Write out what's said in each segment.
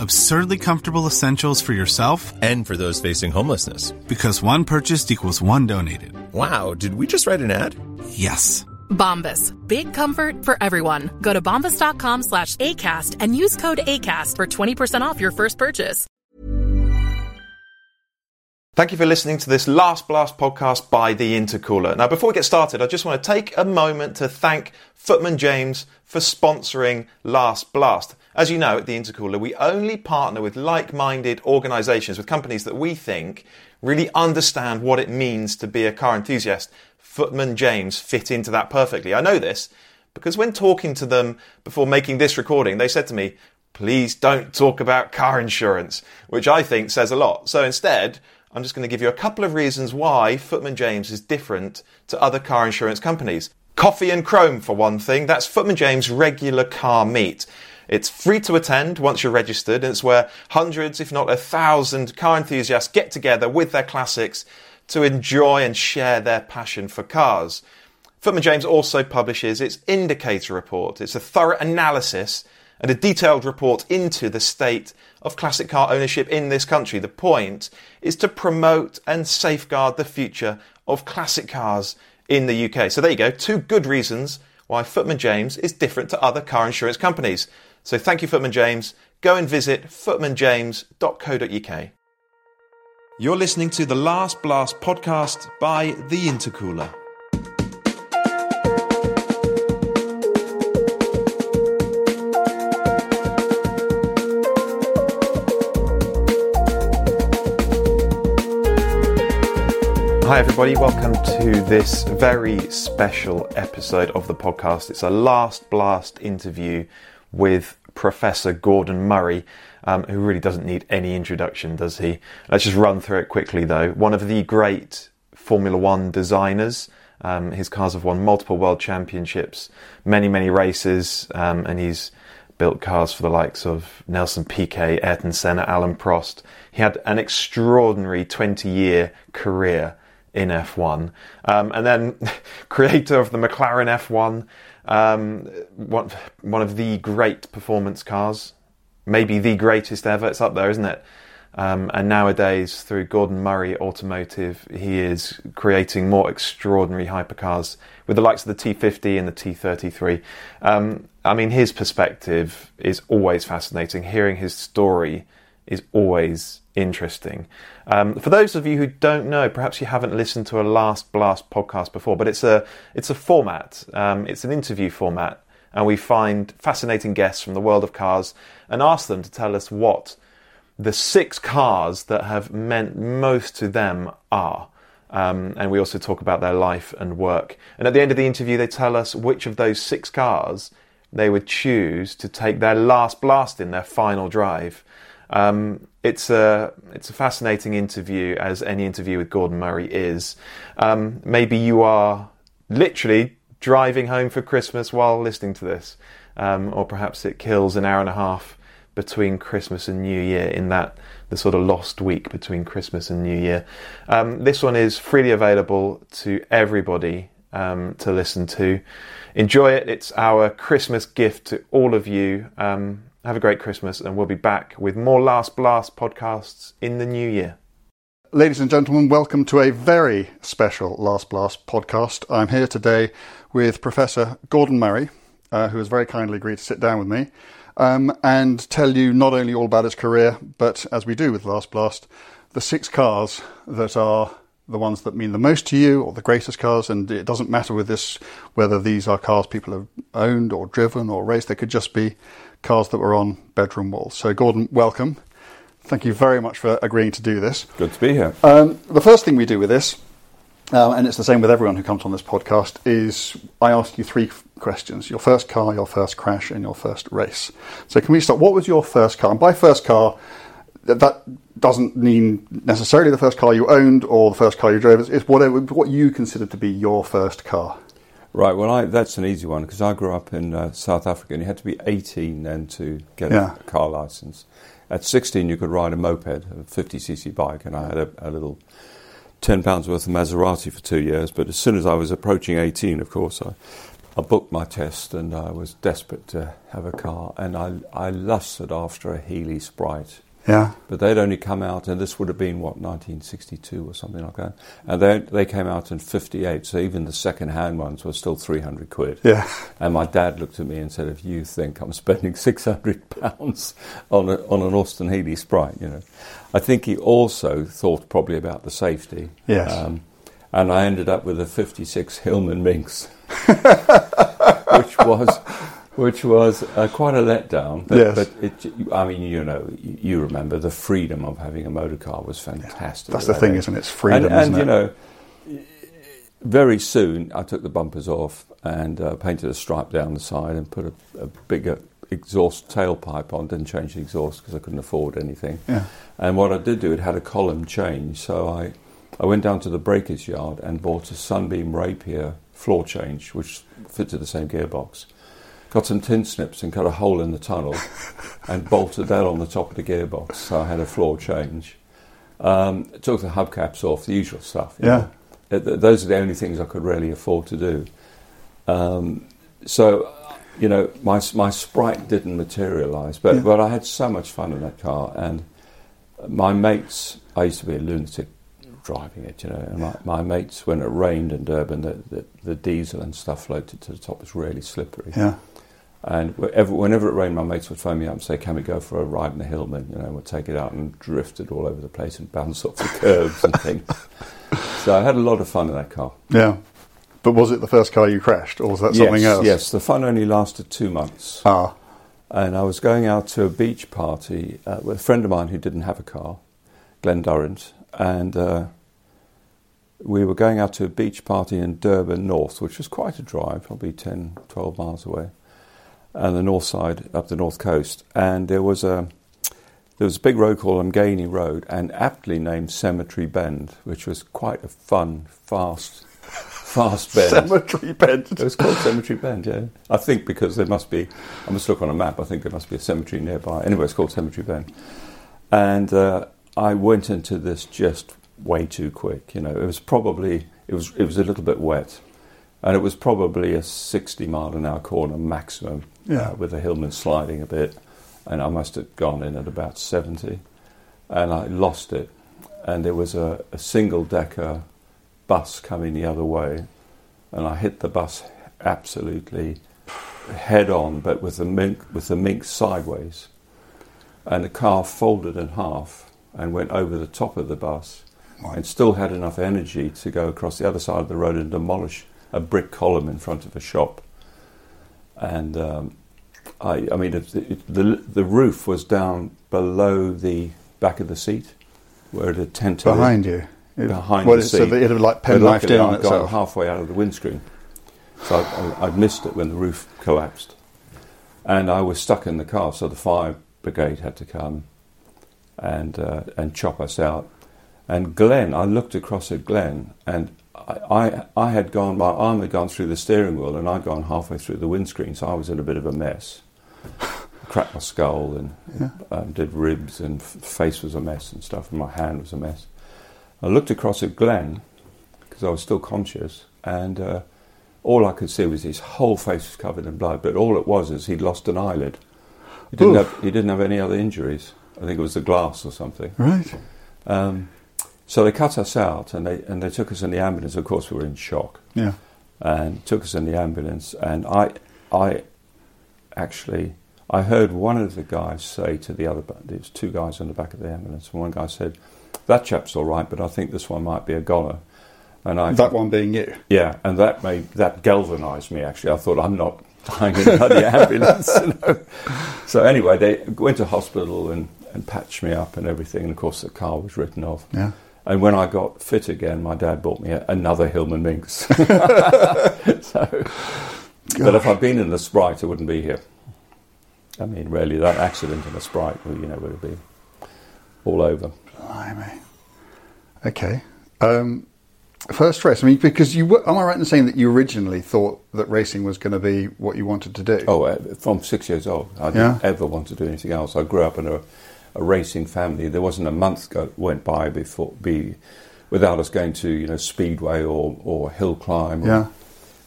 Absurdly comfortable essentials for yourself and for those facing homelessness. Because one purchased equals one donated. Wow, did we just write an ad? Yes. Bombas. Big comfort for everyone. Go to bombas.com slash ACAST and use code ACAST for 20% off your first purchase. Thank you for listening to this Last Blast podcast by The Intercooler. Now, before we get started, I just want to take a moment to thank Footman James for sponsoring Last Blast. As you know, at the Intercooler, we only partner with like minded organizations, with companies that we think really understand what it means to be a car enthusiast. Footman James fit into that perfectly. I know this because when talking to them before making this recording, they said to me, please don't talk about car insurance, which I think says a lot. So instead, I'm just going to give you a couple of reasons why Footman James is different to other car insurance companies. Coffee and Chrome, for one thing, that's Footman James' regular car meet. It's free to attend once you're registered, and it's where hundreds, if not a thousand, car enthusiasts get together with their classics to enjoy and share their passion for cars. Footman James also publishes its indicator report. It's a thorough analysis and a detailed report into the state of classic car ownership in this country. The point is to promote and safeguard the future of classic cars in the UK. So there you go, two good reasons why Footman James is different to other car insurance companies. So thank you, Footman James. Go and visit footmanjames.co.uk. You're listening to the Last Blast podcast by The Intercooler. Hi, everybody. Welcome to this very special episode of the podcast. It's a last blast interview with Professor Gordon Murray, um, who really doesn't need any introduction, does he? Let's just run through it quickly, though. One of the great Formula One designers. Um, his cars have won multiple world championships, many, many races, um, and he's built cars for the likes of Nelson Piquet, Ayrton Senna, Alain Prost. He had an extraordinary 20 year career in F1. Um, and then creator of the McLaren F1, um, one, one of the great performance cars, maybe the greatest ever. It's up there, isn't it? Um, and nowadays, through Gordon Murray Automotive, he is creating more extraordinary hypercars with the likes of the T50 and the T33. Um, I mean, his perspective is always fascinating. Hearing his story is always interesting. Um, for those of you who don't know, perhaps you haven't listened to a Last Blast podcast before, but it's a it's a format. Um, it's an interview format, and we find fascinating guests from the world of cars and ask them to tell us what the six cars that have meant most to them are. Um, and we also talk about their life and work. And at the end of the interview, they tell us which of those six cars they would choose to take their last blast in, their final drive. Um, it's a it's a fascinating interview, as any interview with Gordon Murray is. Um, maybe you are literally driving home for Christmas while listening to this, um, or perhaps it kills an hour and a half between Christmas and New Year in that the sort of lost week between Christmas and New Year. Um, this one is freely available to everybody um, to listen to. Enjoy it. It's our Christmas gift to all of you. Um, have a great Christmas, and we'll be back with more Last Blast podcasts in the new year. Ladies and gentlemen, welcome to a very special Last Blast podcast. I'm here today with Professor Gordon Murray, uh, who has very kindly agreed to sit down with me um, and tell you not only all about his career, but as we do with Last Blast, the six cars that are the ones that mean the most to you or the greatest cars. And it doesn't matter with this whether these are cars people have owned or driven or raced, they could just be cars that were on bedroom walls. So, Gordon, welcome. Thank you very much for agreeing to do this. Good to be here. Um, the first thing we do with this, uh, and it's the same with everyone who comes on this podcast, is I ask you three questions your first car, your first crash, and your first race. So, can we start? What was your first car? And by first car, that doesn't mean necessarily the first car you owned or the first car you drove. It's whatever what you consider to be your first car. Right. Well, I, that's an easy one because I grew up in uh, South Africa, and you had to be 18 then to get Yeah. a car license. At 16, you could ride a moped, a 50cc bike, and I had a, a little 10 pounds worth of Maserati for two years. But as soon as I was approaching 18, of course, I, I booked my test, and I was desperate to have a car, and I, I lusted after a Healey Sprite. Yeah. But they'd only come out, and this would have been what 1962 or something like that. And they they came out in '58, so even the second-hand ones were still 300 quid. Yeah. And my dad looked at me and said, "If you think I'm spending 600 pounds on a, on an Austin Healey Sprite, you know," I think he also thought probably about the safety. Yes. Um, and I ended up with a '56 Hillman Minx, which was which was uh, quite a letdown. But, Yes. but it, I mean, you know, you, remember the freedom of having a motor car was fantastic. That's the thing, isn't it? It's freedom, and, and isn't you it? know, very soon I took the bumpers off and uh, painted a stripe down the side and put a, a bigger exhaust tailpipe on. Didn't change the exhaust because I couldn't afford anything. Yeah. And what I did do, it had a column change, so I, I went down to the breakers yard and bought a Sunbeam Rapier floor change, which fitted the same gearbox. Got some tin snips and cut a hole in the tunnel, and bolted that on the top of the gearbox. So I had a floor change. Um, took the hubcaps off, the usual stuff. Yeah. know. Th- th- Those are the only things I could really afford to do. Um, so, you know, my my sprite didn't materialise, but Yeah. but I had so much fun in that car, and my mates. I used to be a lunatic driving it, you know. And my, my mates, when it rained in Durban, the, the, the diesel and stuff floated to the top. It was really slippery. Yeah. And whenever, whenever it rained, my mates would phone me up and say, "Can we go for a ride in the Hillman?" You know, we'd take it out and drift it all over the place and bounce off the curbs and things. So I had a lot of fun in that car. Yeah. But was it the first car you crashed, or was that something yes, else? Yes, the fun only lasted two months. Ah. and I was going out to a beach party uh, with a friend of mine who didn't have a car, Glenn Durrant, and uh, we were going out to a beach party in Durban North, which was quite a drive, probably 10, 12 miles away, and the north side, up the north coast. And there was a there was a big road called Umgeni Road, and aptly named Cemetery Bend, which was quite a fun, fast, fast bend. Cemetery Bend. It was called Cemetery Bend, yeah. I think because there must be, I must look on a map, I think there must be a cemetery nearby. Anyway, it's called Cemetery Bend. And uh, I went into this just way too quick, you know. It was probably, it was, it was a little bit wet. And it was probably a 60 mile an hour corner maximum, Yeah. uh, with the Hillman sliding a bit. And I must have gone in at about 70. And I lost it. And there was a, a single decker bus coming the other way and I hit the bus absolutely head on, but with the mink, with the mink sideways, and the car folded in half and went over the top of the bus, and still had enough energy to go across the other side of the road and demolish a brick column in front of a shop. And um, I, I mean, it, it, the the roof was down below the back of the seat, where it had tented Behind you. It- behind well, the so seat. that it had like But pen knifed in on itself. halfway out of the windscreen, so I, I, I'd missed it when the roof collapsed, and I was stuck in the car. So the fire brigade had to come and uh, and chop us out. And Glenn, I looked across at Glenn, and I, I had gone. My arm had gone through the steering wheel, and I'd gone halfway through the windscreen, so I was in a bit of a mess. cracked my skull and Yeah. um, did ribs, and f- face was a mess and stuff, and my hand was a mess. I looked across at Glenn because I was still conscious, and uh, all I could see was his whole face was covered in blood. But all it was is he'd lost an eyelid. He didn't Oof. have he didn't have any other injuries. I think it was the glass or something. Right. Um, so they cut us out, and they and they took us in the ambulance. Of course, we were in shock Yeah. and took us in the ambulance. And I, I actually, I heard one of the guys say to the other, there was two guys in the back of the ambulance, and one guy said, "That chap's all right, but I think this one might be a goner." And I, That one being you. yeah, and that made that galvanised me. Actually, I thought I'm not dying in bloody ambulance. You know? So anyway, they went to hospital and, and patched me up and everything. And of course, the car was written off. Yeah. And when I got fit again, my dad bought me a, another Hillman Minx. so, but if I'd been in the Sprite, I wouldn't be here. I mean, really, that accident in the Sprite, you know, would have been all over. Blimey. Okay. Um, first race. I mean, because you were, am I right in saying that you originally thought that racing was going to be what you wanted to do? Oh, uh, from six years old, I didn't ever want to do anything else. I grew up in a, a racing family. There wasn't a month go, went by before be without us going to you know speedway or, or hill climb. or- Yeah.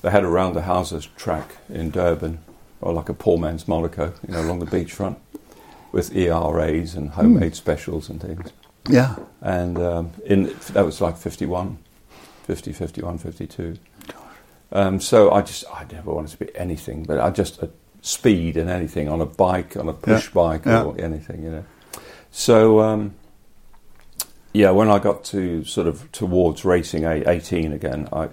they had a round the houses track in Durban, or like a poor man's Monaco, you know, along the beachfront, with ERAs and homemade specials and things. Yeah. And um, in that was like 51, 50, 51, 52. Um, so I just, I never wanted to be anything, but I just, uh, speed and anything on a bike, on a push Yeah, bike yeah. or anything, you know. So, um, yeah, when I got to sort of towards racing a- 18 again, I,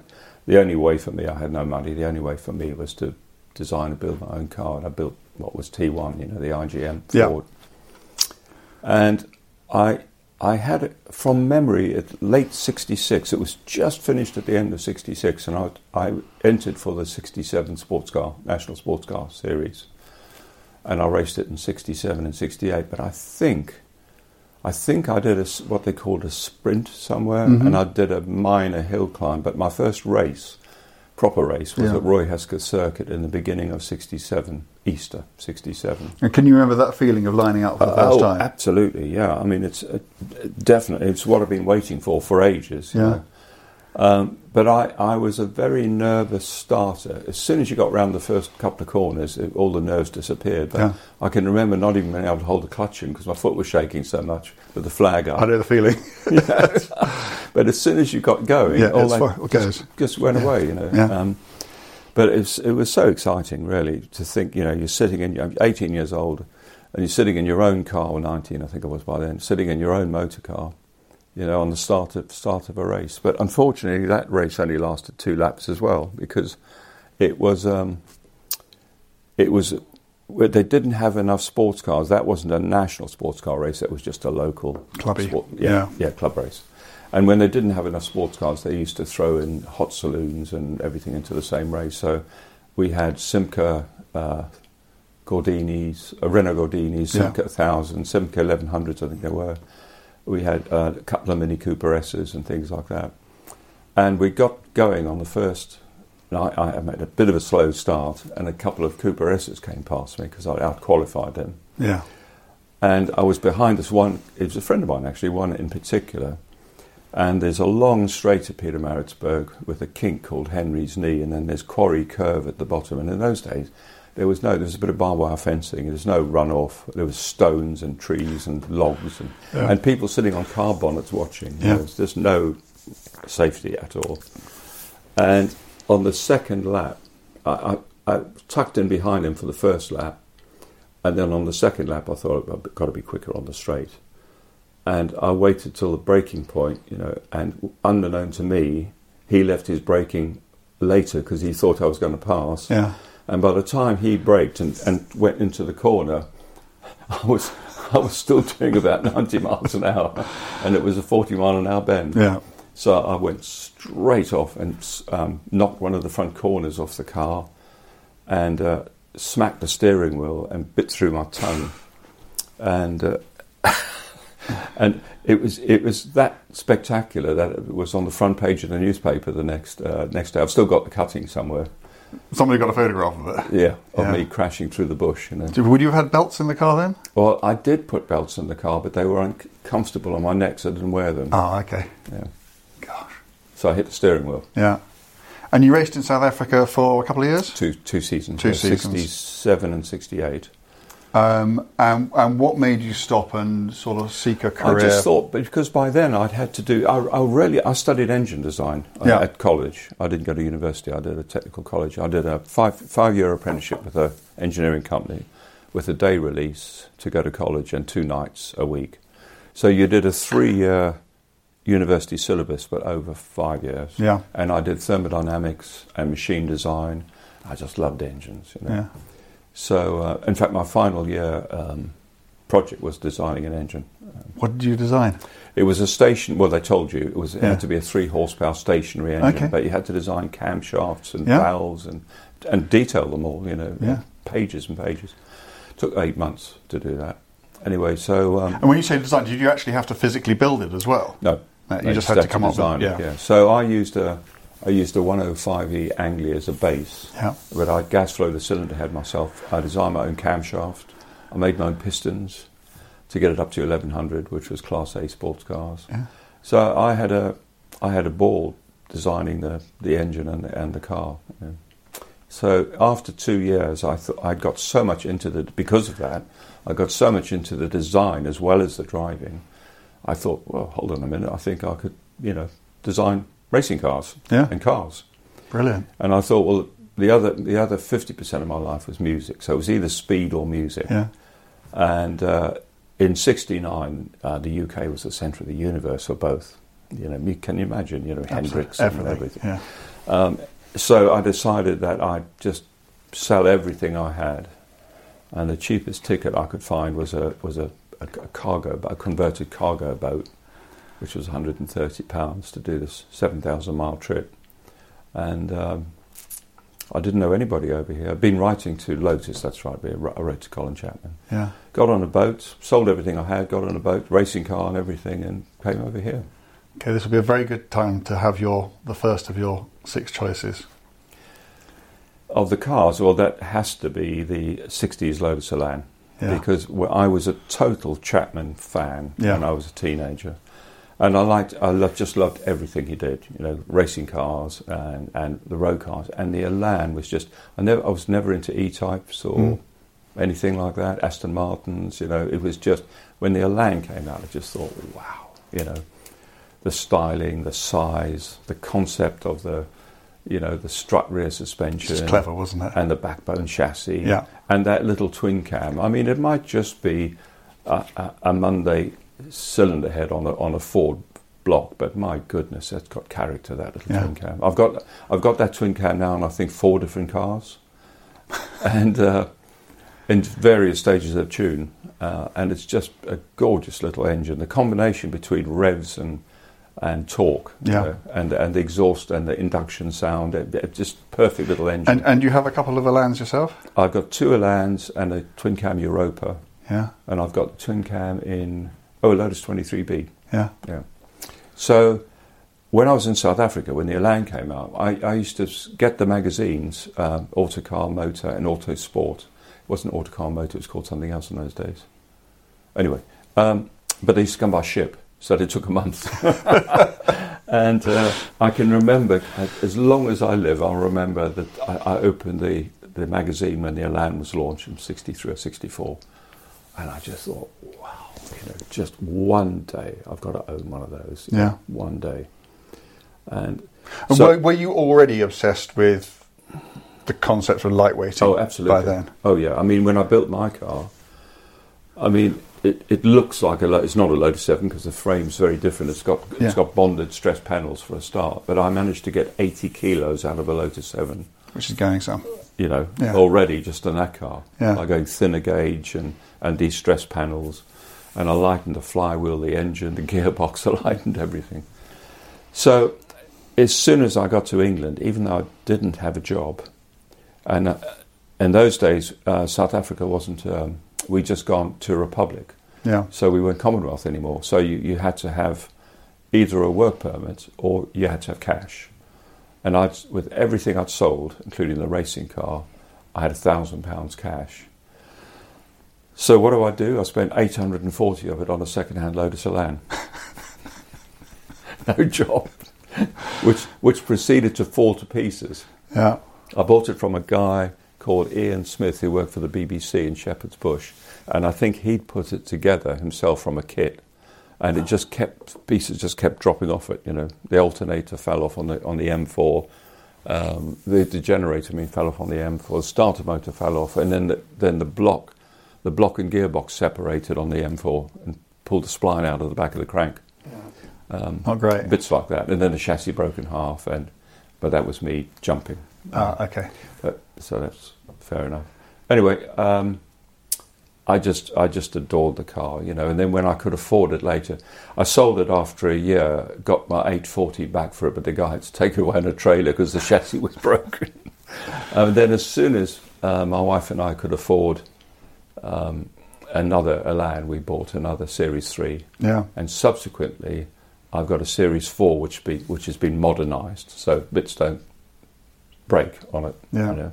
the only way for me, I had no money, the only way for me was to design and build my own car. And I built what was T1, you know, the IGM Yeah. And I, I had it from memory at late 66. It was just finished at the end of 66, and I, I entered for the 67 sports car, National Sports Car Series. And I raced it in 67 and 68. But I think, I think I did a what they called a sprint somewhere, Mhm. and I did a minor hill climb. But my first race, proper race, was Yeah. at Roy Hesketh Circuit in the beginning of 67, Easter 67. And can you remember that feeling of lining up for the Uh, first oh, time? absolutely, yeah. I mean, it's uh, definitely it's what I've been waiting for for ages. Yeah. know. Um, but I, I was a very nervous starter. As soon as you got round the first couple of corners, it, all the nerves disappeared. But Yeah. I can remember not even being able to hold the clutch in because my foot was shaking so much with the flag up. I know the feeling. but as soon as you got going, Yeah, all that just, just went Yeah. away. You know. Yeah. Um, but it was, it was so exciting, really, to think. You know, you're sitting in. I'm 18 years old, and you're sitting in your own car, or 19, I think I was by then, sitting in your own motor car. You know, on the start of start of a race. But unfortunately, that race only lasted two laps as well because it was um, it was they didn't have enough sports cars. That wasn't a national sports car race. That was just a local Clubby, sport- yeah. yeah, yeah, club race. And when they didn't have enough sports cars, they used to throw in hot saloons and everything into the same race. So we had Simca uh, Gordini's, uh, Renault Gordini's, Yeah. Simca 1000, Simca 1100s, I think they were. We had uh, a couple of Mini Cooper S's and things like that. And we got going on the first. I, I made a bit of a slow start, and a couple of Cooper S's came past me because I outqualified them. yeah. And I was behind this one, it was a friend of mine actually, one in particular. And there's a long straight at Pietermaritzburg with a kink called Henry's Knee, and then there's Quarry Curve at the bottom. And in those days, there was no, there was a bit of barbed wire fencing, there was no runoff, there was stones and trees and logs, and, Yeah. and people sitting on car bonnets watching. Yeah. know, there's just no safety at all. And on the second lap, I, I, I tucked in behind him for the first lap, and then on the second lap, I thought I've got to be quicker on the straight. And I waited till the braking point, you know, and unbeknown to me, he left his braking later because he thought I was going to pass. Yeah. And by the time he braked and, and went into the corner, I was I was still doing about 90 miles an hour, and it was a 40 mile an hour bend. Yeah. So I went straight off and um, knocked one of the front corners off the car, and uh, smacked the steering wheel and bit through my tongue, and uh, and it was it was that spectacular that it was on the front page of the newspaper the next uh, next day. I've still got the cutting somewhere, Somebody got a photograph of it. Yeah, of Yeah. me crashing through the bush. You know. Would you have had belts in the car then? Well, I did put belts in the car, but they were uncomfortable on my neck, so I didn't wear them. Oh, okay. Yeah. Gosh. So I hit the steering wheel. Yeah. And you raced in South Africa for a couple of years? Two two seasons. Two yeah, seasons. Sixty-seven and sixty-eight. Um, and, and what made you stop and sort of seek a career? I just thought because by then I'd had to do. I, I really I studied engine design Yeah. at college. I didn't go to university. I did a technical college. I did a five five year apprenticeship with an engineering company, with a day release to go to college and two nights a week. So you did a three year university syllabus, but over five years. Yeah. And I did thermodynamics and machine design. I just loved engines. You know. Yeah. So uh, in fact, my final year um, project was designing an engine. What did you design? It was a station. Well, they told you it was. It Yeah. had to be a three horsepower stationary engine, Okay. but you had to design camshafts and Yeah. valves and and detail them all. You know, Yeah. pages and pages. Took eight months to do that. Anyway, so um, And when you say design, did you actually have to physically build it as well? no, No, you they just had to come up with- design it, yeah. yeah. So I used a I used a 105e Anglia as a base. Yeah. But I gas flow the cylinder head myself. I designed my own camshaft. I made my own pistons to get it up to 1100, which was Class A sports cars. Yeah. So I had a I had a ball designing the, the engine and the, and the car. know. So after two years, I thought I got so much into the because of that, I got so much into the design as well as the driving. I thought, well, hold on a minute, I think I could, you know, design racing cars Yeah. and cars. Brilliant. And I thought, well, the other the other fifty percent of my life was music, so it was either speed or music. Yeah. And uh, in '69, uh, the UK was the centre of the universe for both. You know, can you imagine? You know, Hendrix and Everything. everything. Yeah. Um, so I decided that I'd just sell everything I had, and the cheapest ticket I could find was a was a, a, a cargo, a converted cargo boat, which was 130 pounds to do this 7,000 mile trip, and um, I didn't know anybody over here. I'd been writing to Lotus, that's right. I wrote to Colin Chapman. Yeah. Got on a boat, sold everything I had, got on a boat, racing car and everything, and came over here. Okay, this will be a very good time to have your the first of your six choices. Of the cars, well, that has to be the 60s Lotus Elan. Yeah. Because I was a total Chapman fan Yeah. when I was a teenager. And I liked, I lo- just loved everything he did, you know, racing cars and, and the road cars. And the Elan was just, I, never, I was never into E-types or Mm. anything like that, Aston Martins, you know, it was just, when the Elan came out, I just thought, wow, you know, the styling, the size, the concept of the, you know, the strut rear suspension. It's clever, wasn't it? And the backbone chassis. Yeah. And that little twin cam. I mean, it might just be a, a, a Mundy cylinder head on a, on a Ford block, but my goodness, that's got character, that little Yeah. twin cam. I've got, I've got that twin cam now in, I think, four different cars. and uh, in various stages of tune. Uh, and it's just a gorgeous little engine. The combination between revs and and torque, you Yeah. know, and and the exhaust and the induction sound, it, it just perfect little engine. And and you have a couple of Elans yourself? I've got two Elans and a twin cam Europa, Yeah. and I've got the twin cam in oh Lotus 23B. Yeah. Yeah. So when I was in South Africa, when the Elan came out, I, I used to get the magazines, um, Autocar Motor and Autosport. It wasn't Autocar Motor, it was called something else in those days. Anyway, um, but they used to come by ship, so it took a month. and uh, I can remember, uh, as long as I live, I'll remember that I, I opened the, the magazine when the Elan was launched in 63 or 64. And I just thought, wow, you know, just one day I've got to own one of those. you know, Yeah. One day. And And so- were, were you already obsessed with the concept of lightweighting Oh, absolutely. by then? Oh, yeah. I mean, when I built my car, I mean, it, it looks like a. It's not a Lotus Seven because the frame's very different. It's got Yeah. it's got bonded stress panels for a start. But I managed to get 80 kilos out of a Lotus Seven. Which is going some. You know, Yeah. already just on that car. Yeah. By going thinner gauge and and these stress panels, and I lightened the flywheel, the engine, the gearbox. I lightened everything. So, as soon as I got to England, even though I didn't have a job, and uh, in those days, uh, South Africa wasn't. Um, we just gone to a republic, Yeah. so we weren't Commonwealth anymore. So you, you had to have either a work permit or you had to have cash. And I'd, with everything I'd sold, including the racing car, I had a thousand pounds cash. So what do I do? I spent 840 of it on a second-hand Lotus Elan. no job. which, which proceeded to fall to pieces. Yeah. I bought it from a guy called Ian Smith who worked for the BBC in Shepherd's Bush. And I think he'd put it together himself from a kit. And it just kept, pieces just kept dropping off it, you know. The alternator fell off on the, on the M4. Um, the, the generator, I mean, fell off on the M4. The starter motor fell off. And then the, then the block, the block and gearbox separated on the M4 and pulled the spline out of the back of the crank. Um, Not great. Bits like that. And then the chassis broke in half. And, but that was me jumping. Ah, okay. But, so that's fair enough. Anyway, um, I just I just adored the car, you know. And then when I could afford it later, I sold it after a year. Got my 840 back for it, but the guy had to take it away in a trailer because the chassis was broken. and then as soon as uh, my wife and I could afford um, another Elan, we bought another Series Three. Yeah. And subsequently, I've got a Series Four, which be, which has been modernised, so bits don't break on it. Yeah. You know?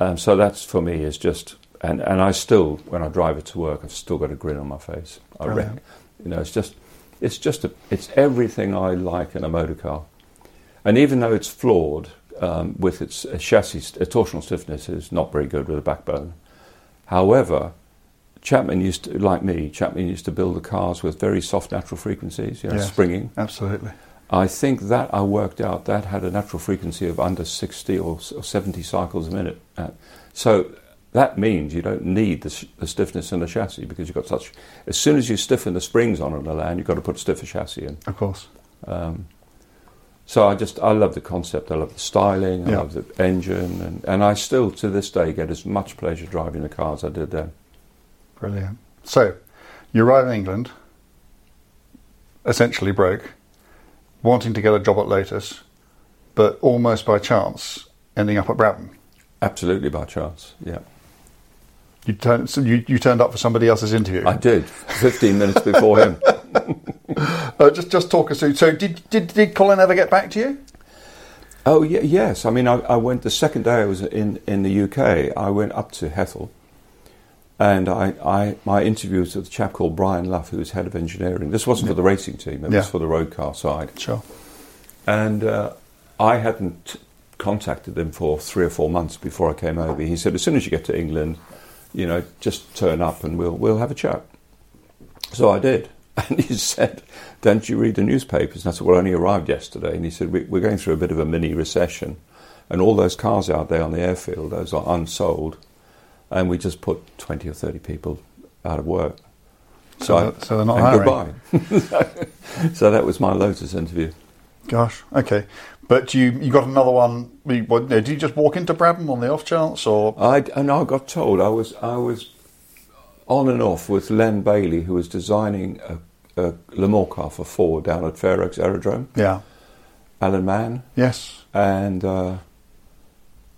Um, so that's for me is just, and, and I still, when I drive it to work, I've still got a grin on my face. I Brilliant. reckon, you know, it's just, it's just, a, it's everything I like in a motor car, and even though it's flawed um, with its uh, chassis, uh, torsional stiffness is not very good with a backbone. However, Chapman used to, like me, Chapman used to build the cars with very soft natural frequencies, you know, Yes. springing. Absolutely. I think that I worked out that had a natural frequency of under 60 or, or 70 cycles a minute. Uh, so that means you don't need the, the stiffness in the chassis because you've got such. As soon as you stiffen the springs on an Elan, you've got to put a stiffer chassis in. Of course. Um, so I just I love the concept. I love the styling. I Yeah. love the engine, and, and I still to this day get as much pleasure driving the car as I did then. Brilliant. So, you arrive in England, essentially broke, wanting to get a job at Lotus, but almost by chance ending up at Brabham. Absolutely by chance. Yeah, You, turn, so you, you turned up for somebody else's interview. I did. Fifteen minutes before him. Uh, just just talk us through. So, did, did did Colin ever get back to you? Oh yeah, yes. I mean, I, I went the second day I was in, in the UK. I went up to Hethel, and I, I my interview was with a chap called Brian Luff, who was head of engineering. This wasn't for the racing team; it Yeah. was for the road car side. Sure. And uh, I hadn't contacted him for three or four months before I came over. He said, as soon as you get to England, you know, just turn up and we'll we'll have a chat. So I did. And he said, Don't you read the newspapers? And I said, Well, I only arrived yesterday. And he said, we, We're going through a bit of a mini recession. And all those cars out there on the airfield, those are unsold. And we just put 20 or 30 people out of work. So I- they're- so they're not hiring. goodbye. so that was my Lotus interview. Gosh. Okay. But you you got another one. no, did you just walk into Brabham on the off chance, or I and I got told I was I was on and off with Len Bailey, who was designing a, a Le Mans car for Ford down at Fairoaks Aerodrome. yeah? Alan Mann Yes. and uh,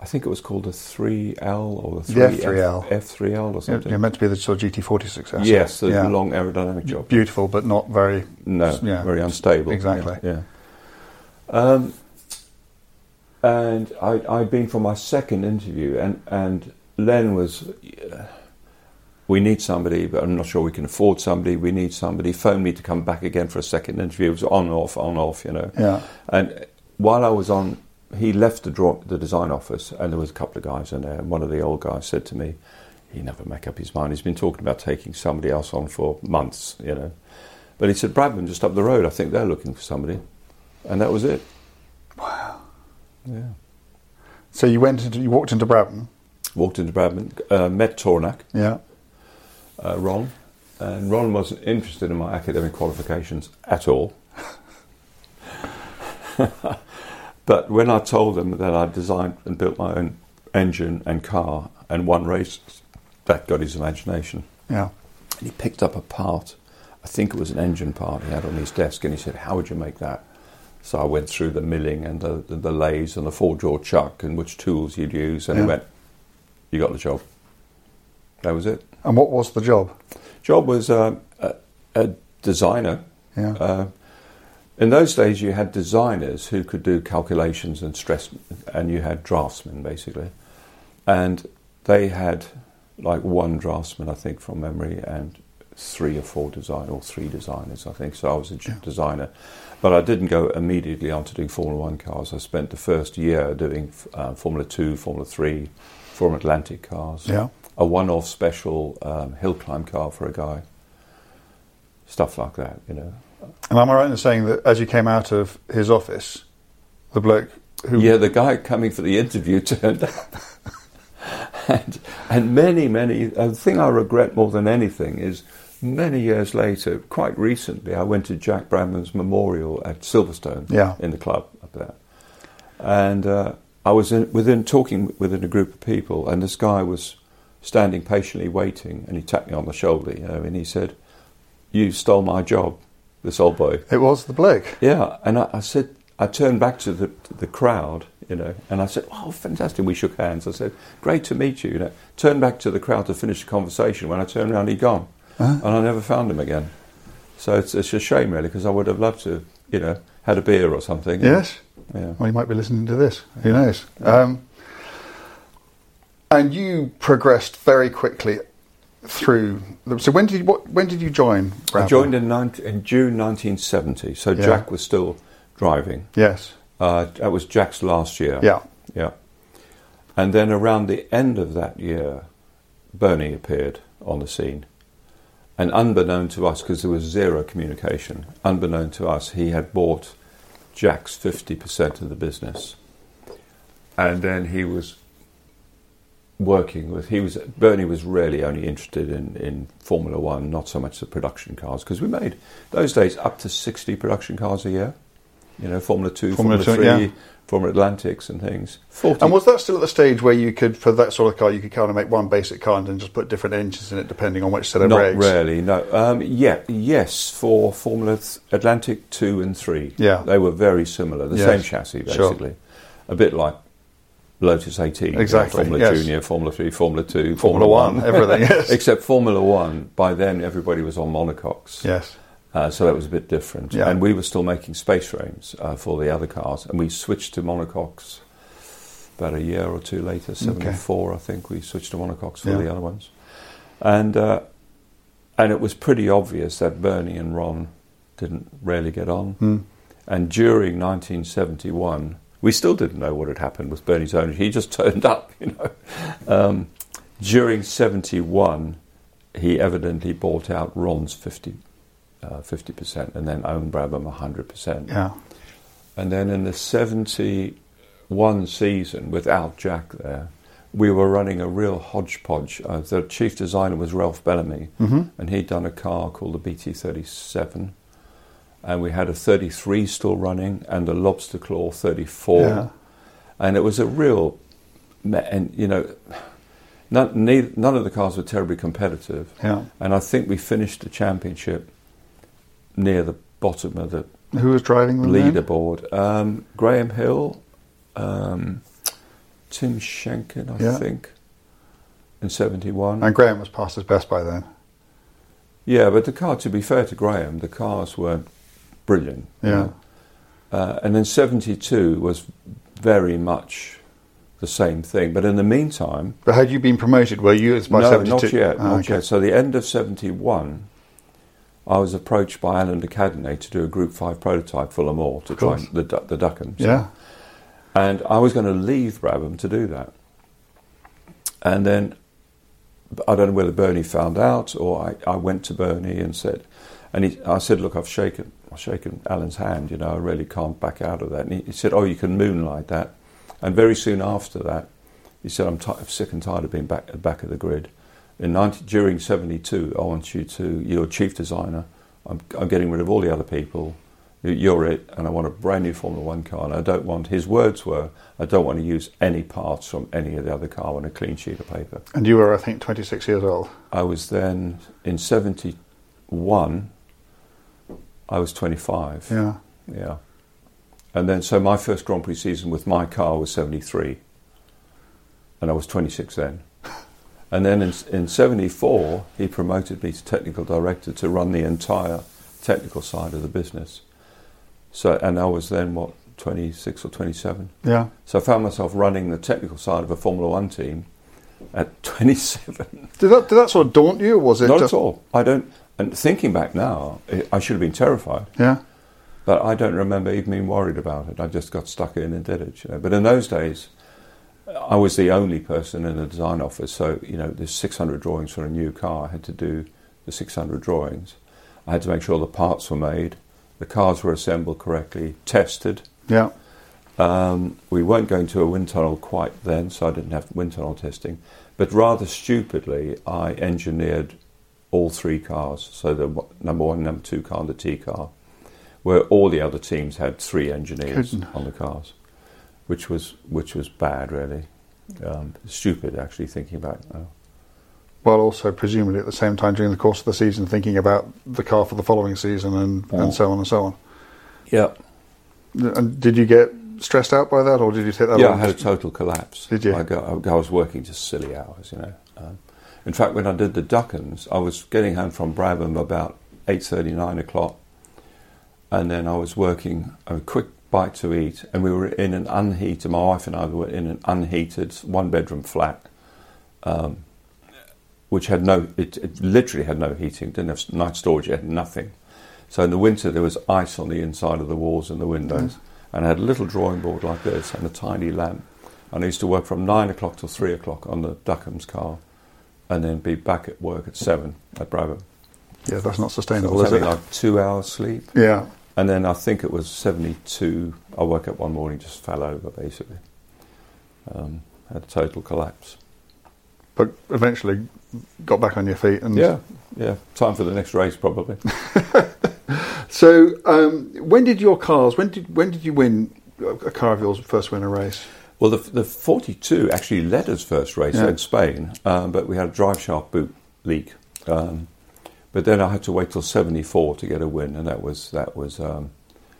I think it was called a 3L or the The 3 F3L. F3L or something. you're meant to be the sort of GT40 successor. yes, the Yeah. long aerodynamic job. Beautiful, but not very. No, Yeah. very unstable. Exactly. Yeah. yeah. Um, and I, I'd been for my second interview, and, and Len was, uh, we need somebody, but I'm not sure we can afford somebody. We need somebody. Phoned me to come back again for a second interview. It was on off, on off, you know. Yeah. And while I was on, he left the, draw, the design office, and there was a couple of guys in there. And one of the old guys said to me, "He never make up his mind. He's been talking about taking somebody else on for months, you know." But he said, "Brabham, just up the road. I think they're looking for somebody," and that was it. Wow. Yeah. So you went into you walked into Brabham. Walked into Brabham, uh, met Tauranac, Yeah. Uh, Ron, and Ron wasn't interested in my academic qualifications at all. but when I told him that I designed and built my own engine and car and won races, that got his imagination. Yeah. And he picked up a part, I think it was an engine part he had on his desk, and he said, How would you make that? So I went through the milling and the, the, the lathes and the four jaw chuck and which tools you'd use, and Yeah. he went, You got the job. That was it. And what was the job? Job was uh, a, a designer. Yeah. Uh, In those days, you had designers who could do calculations and stress, and you had draftsmen basically, and they had like one draftsman, I think, from memory, and three or four design or three designers, I think. So I was a Yeah. designer, but I didn't go immediately on to doing Formula One cars. I spent the first year doing uh, Formula Two, Formula Three, Formula Atlantic cars. Yeah. A one-off special um, hill climb car for a guy. Stuff like that, you know. And am I right in saying that as you came out of his office, the bloke who Yeah, the guy coming for the interview turned up. and, and many, many, the thing I regret more than anything is many years later, quite recently, I went to Jack Brabham's memorial at Silverstone Yeah. in the club up there. And uh, I was in, within talking within a group of people, and this guy was standing patiently waiting, and he tapped me on the shoulder, you know, and he said, You stole my job, this old boy. it was the bloke. Yeah, and I, I said, I turned back to the the crowd, you know, and I said, "Oh, fantastic!" We shook hands. I said, "Great to meet you." You know, turned back to the crowd to finish the conversation. When I turned around, he'd gone, and I never found him again. So it's, it's a shame, really, because I would have loved to, you know, had a beer or something. Yes. Yeah. Well, you might be listening to this. Who knows? Um, and you progressed very quickly through. The, so when did you, what, when did you join? I joined in, 19, in June 1970. So Yeah. Jack was still driving. Yes. Uh, that was Jack's last year. Yeah. Yeah. And then around the end of that year, Bernie appeared on the scene. And unbeknown to us, because there was zero communication, unbeknown to us, he had bought Jack's 50% of the business. And then he was working with, he was, Bernie was really only interested in, in Formula One, not so much the production cars, because we made, those days, up to 60 production cars a year. You know, Formula 2, Formula Formula, 3, yeah. Formula Atlantics and things. 40, And was that still at the stage where you could, for that sort of car, you could kind of make one basic car and then just put different engines in it depending on which set of Not regs? really, no. Um, yeah, yes, for Formula th- Atlantic 2 and 3. Yeah. They were very similar, the Yes, same chassis, sure. basically. A bit like Lotus 18. you know, Exactly, Formula yes. Junior, Formula 3, Formula 2, Formula One, everything, yes. Except Formula 1, by then everybody was on monocoques. Yes. Uh, so that was a bit different. Yeah. And we were still making space frames uh, for the other cars, and we switched to monocoques about a year or two later, 74, I think, we switched to monocoques for Yeah. the other ones. And, uh, and it was pretty obvious that Bernie and Ron didn't really get on. Hmm. And during 1971, we still didn't know what had happened with Bernie's ownership. He just turned up, you know. Um, during 71, he evidently bought out Ron's 50 uh, 50% and then owned Brabham 100%. Yeah. And then in the 71 season, without Jack there, we were running a real hodgepodge. Uh, the chief designer was Ralph Bellamy, Mm-hmm. and he'd done a car called the BT 37. And we had a 33 still running and a Lobster Claw 34. Yeah. And it was a real, and you know, none, neither, none of the cars were terribly competitive. Yeah. And I think we finished the championship near the bottom of the Who was driving then? leaderboard. Um, Graham Hill, um, Tim Schenken, I Yeah. think, in 71. And Graham was past his best by then. yeah, but the car, to be fair to Graham, the cars weren't brilliant. Yeah. Uh, and then 72 was very much the same thing. But in the meantime, But had you been promoted? Were you as by no, 72? not yet, Ah, not okay. yet. So the end of 71, I was approached by Alain de Cadenet to do a Group 5 prototype for Mans to try the, the Duckham. Yeah. And I was going to leave Brabham to do that. And then I don't know whether Bernie found out or I, I went to Bernie and said, and he, I said, look, I've shaken, I've shaken Alain's hand, you know, I really can't back out of that. And he, he said, oh, you can moonlight that. And very soon after that, he said, I'm, sick and tired of being back at the back of the grid. In 90, during 72, I want you to, you're chief designer, I'm, I'm getting rid of all the other people, You- you're it, and I want a brand new Formula One car. And I don't want, his words were, I don't want to use any parts from any of the other car on a clean sheet of paper. And you were, I think, 26 years old. I was then in 71, I was 25. Yeah. Yeah. And then, so my first Grand Prix season with my car was 73. And I was 26 then. And then in, in 74, he promoted me to technical director to run the entire technical side of the business. So, and I was then what 26 or 27. Yeah. So I found myself running the technical side of a Formula One team at 27. Did that did that sort of daunt you, or was it Not just at all. I don't. And thinking back now, I- I should have been terrified. Yeah. But I don't remember even being worried about it. I just got stuck in and did it. You know. But in those days, I was the only person in the design office. So you know, there's 600 drawings for a new car. I had to do the 600 drawings. I had to make sure the parts were made, the cars were assembled correctly, tested. Yeah. Um, we weren't going to a wind tunnel quite then, so I didn't have wind tunnel testing. But rather stupidly, I engineered all three cars. So the number one, number two car, and the T car, where all the other teams had three engineers Goodness. on the cars, which was which was bad, really. Um, stupid, actually, thinking back now. Well, also presumably at the same time during the course of the season thinking about the car for the following season and, Oh. and so on and so on. Yeah, And did you get stressed out by that, or did you take that? yeah, I had a total collapse. Did you? I, got, I was working just silly hours, you know. Um, in fact, when I did the Duckhams, I was getting home from Brabham about eight thirty, nine o'clock, and then I was working a quick bite to eat, and we were in an unheated. My wife and I were in an unheated one-bedroom flat, um, which had no. It, it literally had no heating. Didn't have night storage. It had nothing. So in the winter there was ice on the inside of the walls and the windows, and I had a little drawing board like this and a tiny lamp. And I used to work from nine o'clock till three o'clock on the Duckham's car, and then be back at work at seven at Brabham. yeah, that's not So sustainable, was is it? having like two hours sleep, yeah. and then I think it was seventy-two. I woke up one morning, just fell over basically, um, had a total collapse. But eventually got back on your feet and Yeah, yeah. Time for the next race probably. So, um, when did your cars? When did when did you win a car of yours first win a race? Well, the, the 42 actually led us first race Yeah. in Spain, um, but we had a drive shaft boot leak. Um, but then I had to wait till 74 to get a win, and that was that was um,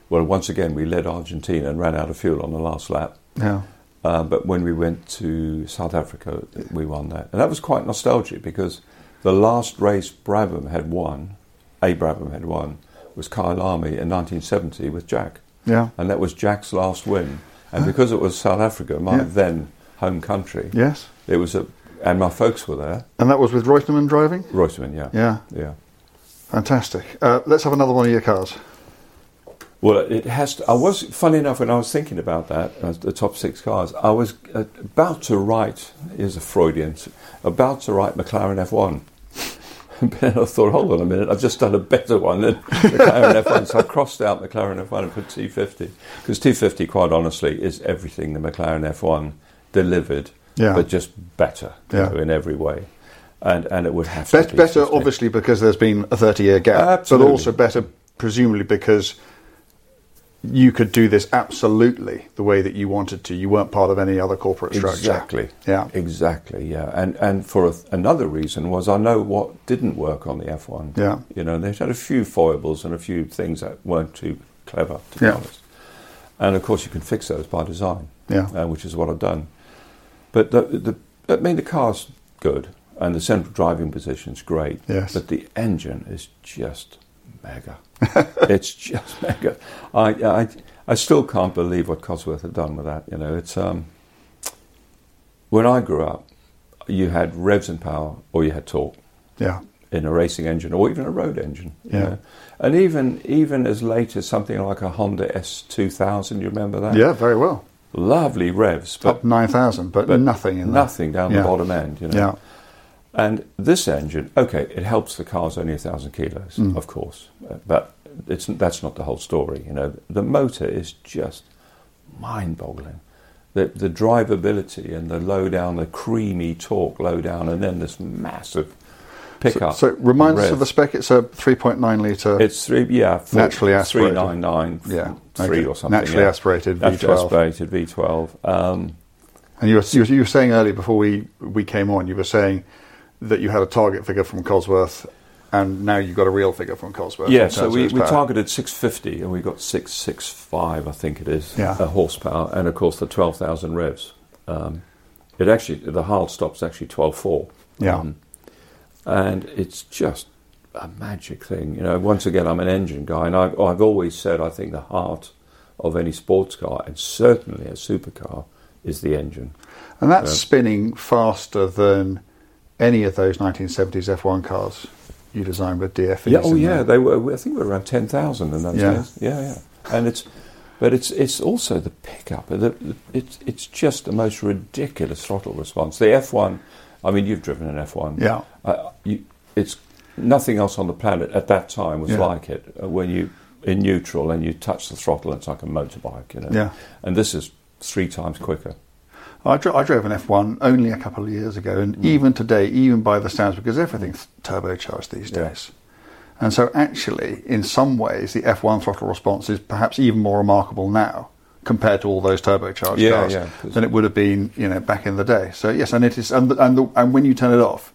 well. Once again, we led Argentina and ran out of fuel on the last lap. Yeah, Uh, but when we went to South Africa, we won that, and that was quite nostalgic because the last race Brabham had won, A Brabham had won, was Kyalami in 1970 with Jack yeah, and that was Jack's last win. And because it was South Africa, my Yeah. then home country, yes. it was a, and my folks were there. And that was with Reutemann driving. Reutemann, yeah, Yeah, yeah. fantastic. Uh, let's have another one of your cars. Well, it has to. I was funny enough when I was thinking about that, uh, the top six cars. I was uh, about to write. Here's a Freudian. About to write McLaren F1. Then I thought, hold on a minute, I've just done a better one than the McLaren F1. So I crossed out the McLaren F1 and put T50. Because T50, quite honestly, is everything the McLaren F1 delivered, Yeah. but just better you Yeah. know, in every way. And, and it would have to Bet- be better, 50. obviously, because there's been a 30 year gap, Absolutely. but also better, presumably, because you could do this absolutely the way that you wanted to. You weren't part of any other corporate structure. Exactly. Yeah. Exactly. Yeah. And and for a, another reason was I know what didn't work on the F1. Yeah. You know, they had a few foibles and a few things that weren't too clever, to be Yeah. honest. And of course, you can fix those by design. Yeah. Uh, which is what I've done. But the, the I mean, the car's good and the central driving position's great. Yes. But the engine is just mega. it's just mega. I, I I still can't believe what Cosworth have done with that. You know, it's um. When I grew up, you had revs and power, or you had torque Yeah. in a racing engine, or even a road engine. you Yeah. know. And even even as late as something like a Honda S two thousand, you remember that? Yeah, very well. Lovely revs, but Up 9,000, but, but nothing in there. nothing down Yeah. the bottom end. You know. Yeah. And this engine, okay, it helps the car's only a thousand kilos, Mm. of course, uh, but it's that's not the whole story. You know, the motor is just mind-boggling. The the drivability and the low down, the creamy torque low down, and then this massive pickup. So, so remind us of the spec. It's a 3.9 litre. It's three, yeah, four, Naturally aspirated. three nine nine, Yeah, three okay. or something. Naturally yeah. aspirated V12. Naturally aspirated V twelve. Um, And you were, you, were, you were saying earlier before we, we came on, you were saying that you had a target figure from Cosworth, and now you've got a real figure from Cosworth. Yeah, so we, we targeted 650 and we got 665, I think it is, Yeah. uh, horsepower, and of course the 12,000 revs. Um, it actually, the hard stop's actually 12.4. Yeah. Um, and it's just a magic thing. You know, once again, I'm an engine guy, and I've, I've always said I think the heart of any sports car, and certainly a supercar, is the engine. And that's spinning faster than any of those 1970s F1 cars you designed with DFVs. Yeah, oh yeah, there. they were. I think we were around ten thousand in those Yeah. days. Yeah, yeah, and it's, but it's it's also the pickup. The, the, it's it's just the most ridiculous throttle response. The F one, I mean, you've driven an F one. Yeah. uh, you, it's nothing else on the planet at that time was Yeah. like it. Uh, when you in neutral and you touch the throttle, it's like a motorbike. You know. Yeah. And this is three times quicker. I, dro- I drove an F1 only a couple of years ago, and even today, even by the standards, because everything's turbocharged these Yeah. days. And so, actually, in some ways, the F1 throttle response is perhaps even more remarkable now compared to all those turbocharged Yeah, cars yeah, than it would have been, you know, back in the day. So yes, and it is, and the, and, the, and when you turn it off,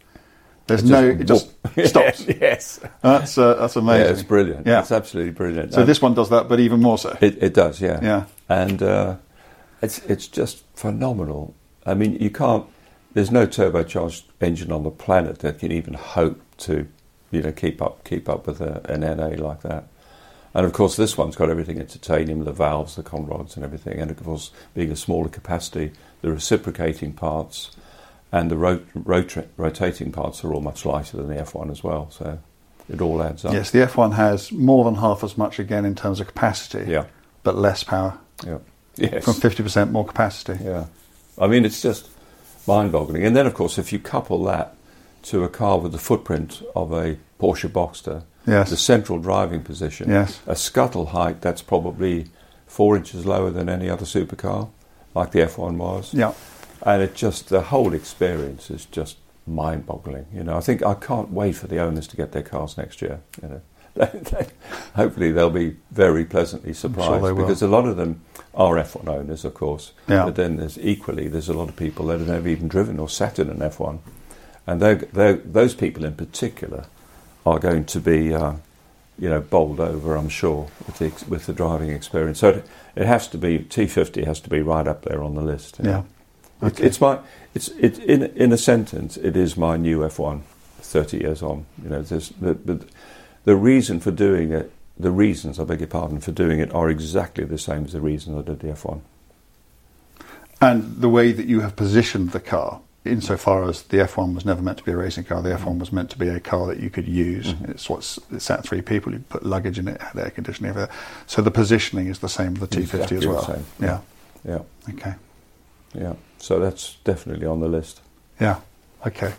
there's It no, just it just stops. yes. That's uh, that's amazing. Yeah, it's brilliant. Yeah. It's absolutely brilliant. so this one does that, but even more so. It, it does, yeah. Yeah. And uh, it's it's just phenomenal. I mean, you can't. There's no turbocharged engine on the planet that can even hope to, you know, keep up keep up with a, an NA like that. And of course, this one's got everything in titanium, the valves, the conrods, and everything. And of course, being a smaller capacity, the reciprocating parts and the rot- rota- rotating parts are all much lighter than the F1 as well. So it all adds up. Yes, the F1 has more than half as much again in terms of capacity, Yeah. but less power. Yeah. Yes. From 50% more capacity. Yeah. I mean, it's just mind boggling. And then, of course, if you couple that to a car with the footprint of a Porsche Boxster, Yes. the central driving position, Yes. a scuttle height that's probably four inches lower than any other supercar, like the F1 was. Yeah. And it just, the whole experience is just mind boggling. You know, I think I can't wait for the owners to get their cars next year. You know. Hopefully they'll be very pleasantly surprised will. because a lot of them are F1 owners, of course. Yeah. But then there's equally there's a lot of people that have never even driven or sat in an F1, and they're, they're, those people in particular are going to be, uh, you know, bowled over. I'm sure with the with the driving experience. So it, it has to be T50 has to be right up there on the list. know. Yeah. It, it's my it's it in in a sentence. It is my new F1. Thirty years on, you know, there's the, the the reason for doing it. The reasons, I beg your pardon, for doing it are exactly the same as the reasons I did the F1. And the way that you have positioned the car, insofar as the F1 was never meant to be a racing car, the F1 was meant to be a car that you could use. Mm-hmm. It's what's it sat three people, you put luggage in it, had air conditioning, everything. So the positioning is the same with the T50 Exactly as the well. same. Yeah. Yeah, Okay. yeah. So that's definitely on the list. Yeah. Okay.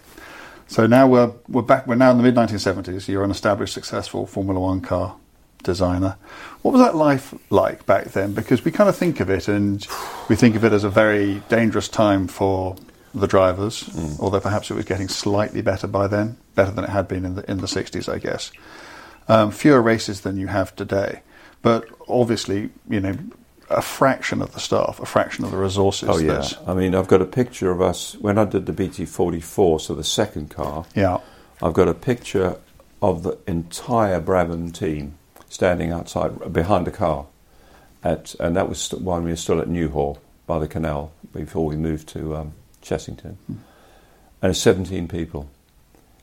So now we're we're back. We're now in the mid 1970s. You're an established, successful Formula One car designer. What was that life like back then? Because we kind of think of it, and we think of it as a very dangerous time for the drivers. Although perhaps it was getting slightly better by then, better than it had been in the in the 60s, I guess. Um, fewer races than you have today, but obviously, you know. A fraction of the staff, a fraction of the resources. Oh yeah. I mean, I've got a picture of us when I did the BT44, so the second car. yeah, I've got a picture of the entire Brabham team standing outside behind the car, at and that was when we were still at New Haw by the canal before we moved to um, Chessington, and 17 people,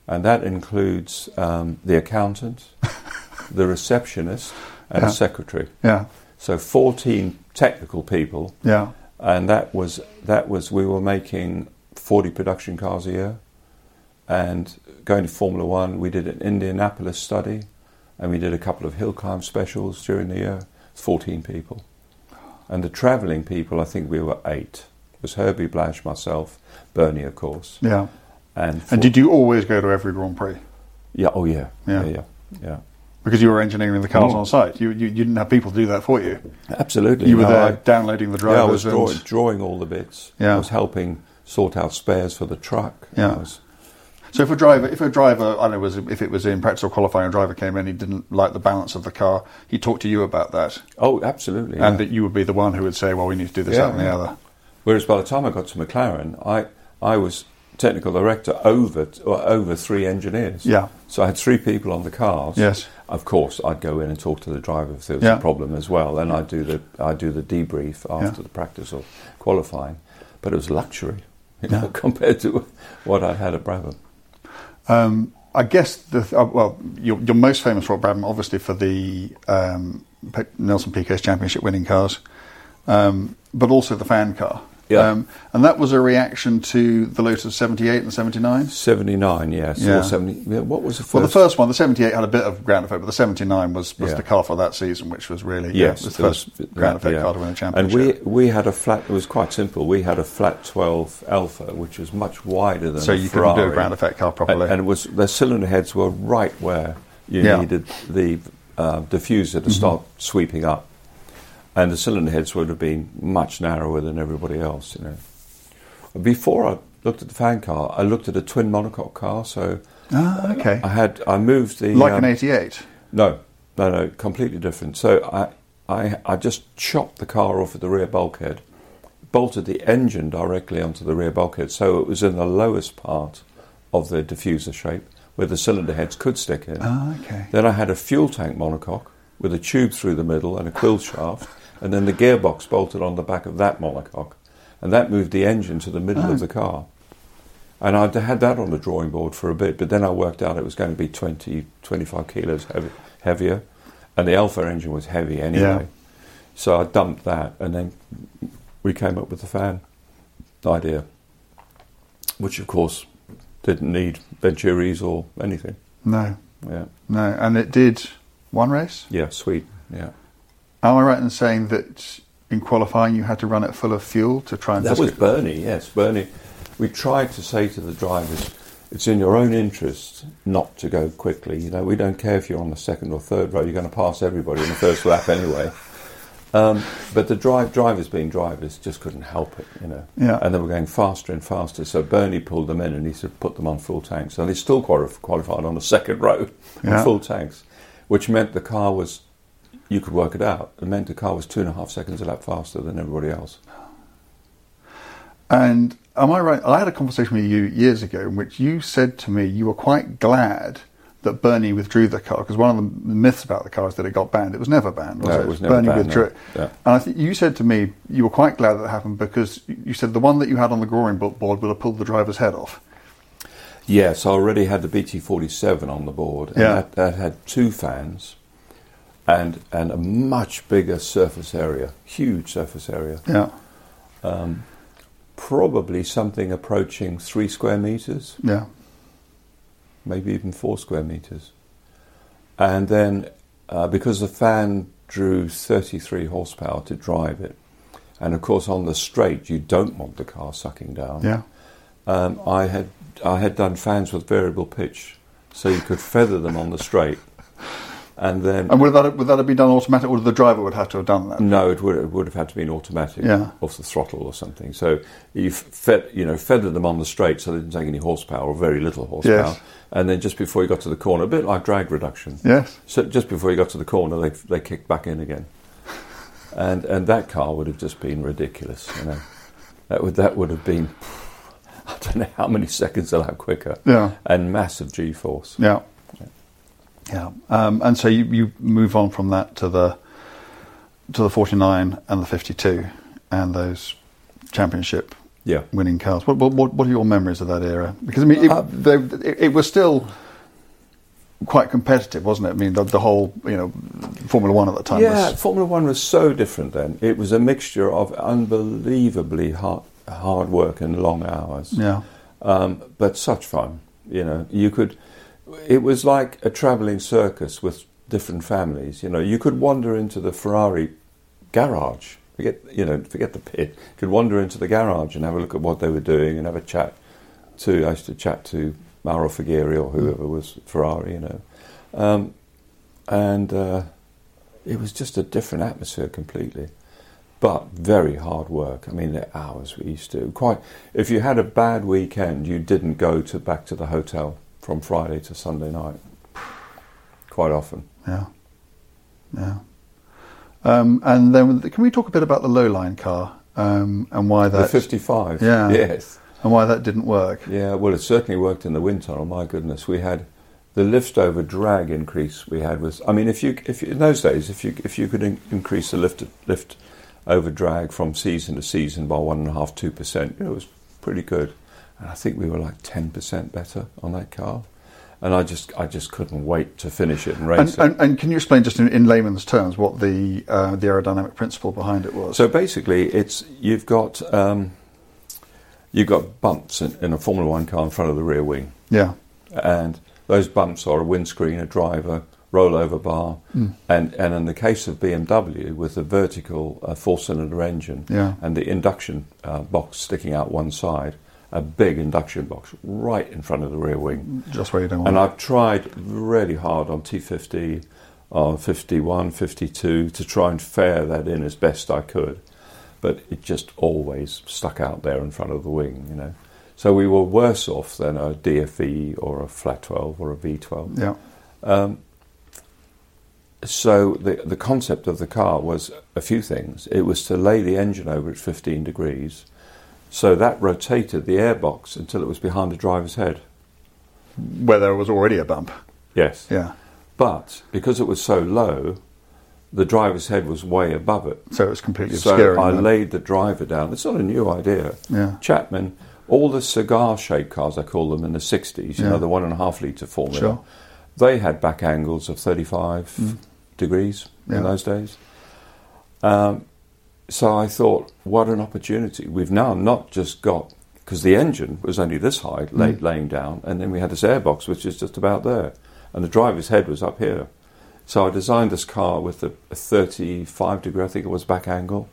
and that includes um, the accountant, the receptionist, and Yeah. a secretary. yeah, So 14 technical people. Yeah. and that was that was we were making 40 production cars a year. And going to Formula One we did an Indianapolis study and we did a couple of hill climb specials during the year 14 people and the travelling people I think we were eight it was Herbie Blash myself Bernie of course Yeah. and And did you always go to every Grand Prix? yeah oh yeah Yeah. yeah yeah, yeah. Because you were engineering the cars Mm. on site. You, you, you didn't have people to do that for you. absolutely You were No, there I- downloading the yeah, I was draw, drawing all the bits Yeah. I was helping sort out spares for the truck Yeah. I was, so if a driver, if a driver, I don't know, was if it was in practice or qualifying, a driver came in, he didn't like the balance of the car. He talked to you about that, oh absolutely and yeah. that you would be the one who would say, "Well, we need to do this, Yeah, that, and the other." Whereas by the time I got to McLaren, I I was technical director over over three engineers. Yeah. So I had three people on the cars. Yes. Of course, I'd go in and talk to the driver if there was Yeah. a problem as well, and I'd do the I'd do the debrief after Yeah. the practice or qualifying. But it was luxury you know, compared to what I had at Brabham. Um, I guess the uh, well, you're, you're most famous for Brabham, obviously for the um, Nelson Piquet's championship winning cars, um, but also the fan car. Yeah. Um, and that was a reaction to the Lotus 78 and 79. 79, yes. Yeah. Or 70. Yeah, what was the first? Well, the first one, the 78, had a bit of ground effect, but the 79 was, was Yeah. the car for that season, which was really Yes, yeah, the first was- ground effect car to win a And we we had a flat. It was quite simple. We had a flat 12 Alfa, which was much wider than so you couldn't do a Ferrari. ground effect car properly. and it was the cylinder heads were right where you needed the uh, diffuser to start sweeping up, and the cylinder heads would have been much narrower than everybody else. You know. Before I looked at the fan car, I looked at a twin monocoque car. So ah, okay. I had I moved the like um, an 88. no, no, no, completely different. So I, I, I just chopped the car off at the rear bulkhead, bolted the engine directly onto the rear bulkhead, so it was in the lowest part of the diffuser shape where the cylinder heads could stick in. Ah, okay. Then I had a fuel tank monocoque with a tube through the middle and a quill shaft, and then the gearbox bolted on the back of that monocoque, and that moved the engine to the middle Oh. of the car. And I had that on the drawing board for a bit, but then I worked out it was going to be 20, 25 kilos heavy, heavier, and the Alfa engine was heavy anyway. Yeah. So I dumped that, and then we came up with the fan idea, which of course didn't need Venturis or anything. No, Yeah, no. And it did one race? yeah, sweet, yeah. Am I right in saying that in qualifying you had to run it full of fuel to try and That was get- Bernie, yes, Bernie. We tried to say to the drivers, it's in your own interest not to go quickly. You know, we don't care if you're on the second or third row, you're going to pass everybody in the first lap anyway. Um, but the drive, drivers being drivers just couldn't help it, you know. Yeah. And they were going faster and faster. So Bernie pulled them in and he said, put them on full tanks. And they still qualified on the second row Yeah. full tanks, which meant the car was, you could work it out, it meant the car was two and a half seconds a lap faster than everybody else. And am I right? I had a conversation with you years ago in which you said to me you were quite glad that Bernie withdrew the car because one of the myths about the car is that it got banned. It was never banned, was No, it? it was never Bernie banned, withdrew no. it. Yeah. And I think you said to me you were quite glad that happened because you said the one that you had on the drawing board would have pulled the driver's head off. Yes, I already had the BT47 on the board, and Yeah. that, that had two fans and and a much bigger surface area, huge surface area, Yeah, probably something approaching three square meters, yeah, maybe even four square meters. And then, uh, because the fan drew 33 horsepower to drive it, and of course on the straight you don't want the car sucking down. yeah. um, I had I had done fans with variable pitch, so you could feather them on the straight, and then And would that would that have been done automatic, or the driver would have to have done that? no, it would it would have had to be an automatic Yeah. off the throttle or something. So you fed you know feathered them on the straight, so they didn't take any horsepower or very little horsepower, Yes. and then just before you got to the corner, a bit like drag reduction. Yes. So just before you got to the corner, they they kicked back in again, and and that car would have just been ridiculous. You know, that would that would have been I don't know how many seconds a lap quicker. Yeah. and massive G force. Yeah. Yeah. Um, and so you, you move on from that to the to the 49 and the 52 and those championship Yeah, winning cars. What, what, what what are your memories of that era? Because I mean, it, Uh, they, it, it was still quite competitive, wasn't it? I mean, the, the whole you know Formula One at the time yeah. was Formula One was so different then. It was a mixture of unbelievably hard hard work and long hours. yeah um, but such fun. You know, you could. It was like a travelling circus with different families. You know, you could wander into the Ferrari garage. Forget, you know, forget the pit. You could wander into the garage and have a look at what they were doing and have a chat to. I used to chat to Mauro Forghieri or whoever was Ferrari. You know, um, and uh, it was just a different atmosphere completely but very hard work. I mean, the hours we used to quite. If you had a bad weekend, you didn't go to back to the hotel from Friday to Sunday night. Quite often. yeah yeah. Um, and then can we talk a bit about the low line car um, and why that? The that 55. Yeah. Yes. and why that didn't work? Yeah. Well, it certainly worked in the winter. Oh my goodness, we had the lift over drag increase we had was. I mean, if you if you, in those days, if you if you could in, increase the lift lift over drag from season to season by one and a half two percent, it was pretty good. And I think we were like ten percent better on that car. and I just I just couldn't wait to finish it and race And, it. and, and can you explain just in, in layman's terms what the uh, the aerodynamic principle behind it was? So basically, it's you've got um, you've got bumps in, in a Formula One car in front of the rear wing, yeah, and those bumps are a windscreen, a driver, rollover bar, Hmm. and and in the case of BMW with the vertical uh, four-cylinder engine Yeah. and the induction uh, box sticking out one side, a big induction box right in front of the rear wing. just where you don't want. And. I've tried really hard on T50, on 51, 52 to try and fare that in as best I could. But it just always stuck out there in front of the wing, you know. So we were worse off than a DFV or a flat 12 or a V12. yeah, Um, so the the concept of the car was a few things. It was to lay the engine over at 15 degrees, so that rotated the airbox until it was behind the driver's head. where there was already a bump. Yes. Yeah, But because it was so low, the driver's head was way above it. so it was completely So obscuring. I the- laid the driver down. It's not a new idea. Yeah. Chapman, all the cigar shaped cars, I call them, in the 60s, you Yeah. know, the one and a half litre formula, Sure. they had back angles of 35 degrees Mm. Yeah. in those days. Um, so I thought, what an opportunity. We've now not just got, because the engine was only this high, lay, Mm. laying down, and then we had this airbox, which is just about there, and the driver's head was up here. So I designed this car with a, a 35 degree, I think it was, back angle.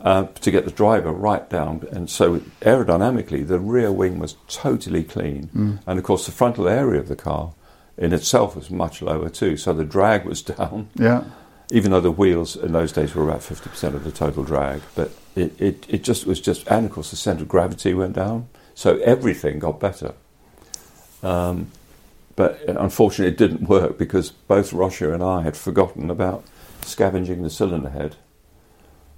Uh, to get the driver right down, and so aerodynamically, the rear wing was totally clean, Mm. and of course, the frontal area of the car in itself was much lower too. So the drag was down, yeah, even though the wheels in those days were about 50% of the total drag. But it, it, it just was just, and of course the centre of gravity went down. So everything got better. Um, but unfortunately it didn't work because both Roger and I had forgotten about scavenging the cylinder head.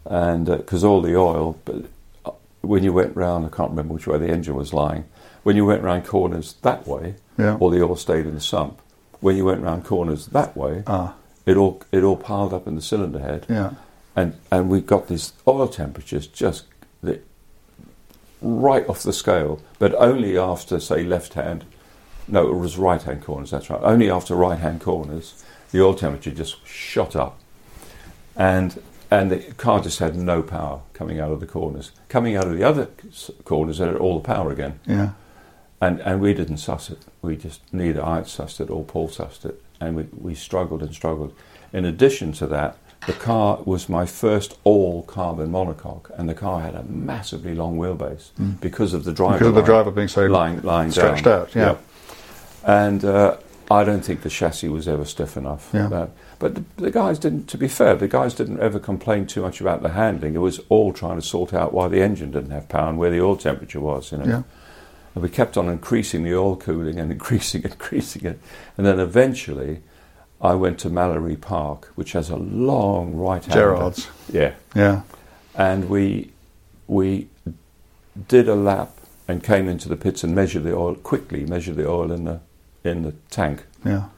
And because all the oil, but uh, when you went round, I can't remember which way the engine was lying, when you went round corners that way, Yeah. all the oil stayed in the sump. When you went round corners that way, ah, it all it all piled up in the cylinder head, yeah, and and we got these oil temperatures just the, right off the scale, but only after say left hand, no, it was right hand corners. That's right. Only after right hand corners, the oil temperature just shot up, and and the car just had no power coming out of the corners. Coming out of the other corners, it had all the power again. yeah, And and we didn't suss it. We just neither I sussed it or Paul sussed it, and we we struggled and struggled. In addition to that, the car was my first all carbon monocoque, and the car had a massively long wheelbase because of the driver because of the driver being so lying lying stretched down. out, yeah. And uh, I don't think the chassis was ever stiff enough. Yeah. Uh, but the, the guys didn't. To be fair, the guys didn't ever complain too much about the handling. It was all trying to sort out why the engine didn't have power and where the oil temperature was. You know. Yeah. And we kept on increasing the oil cooling and increasing, increasing it. And then eventually I went to Mallory Park, which has a long right hand. Gerard's. Yeah. yeah, And we, we did a lap and came into the pits and measured the oil, quickly measured the oil in the, in the tank. yeah.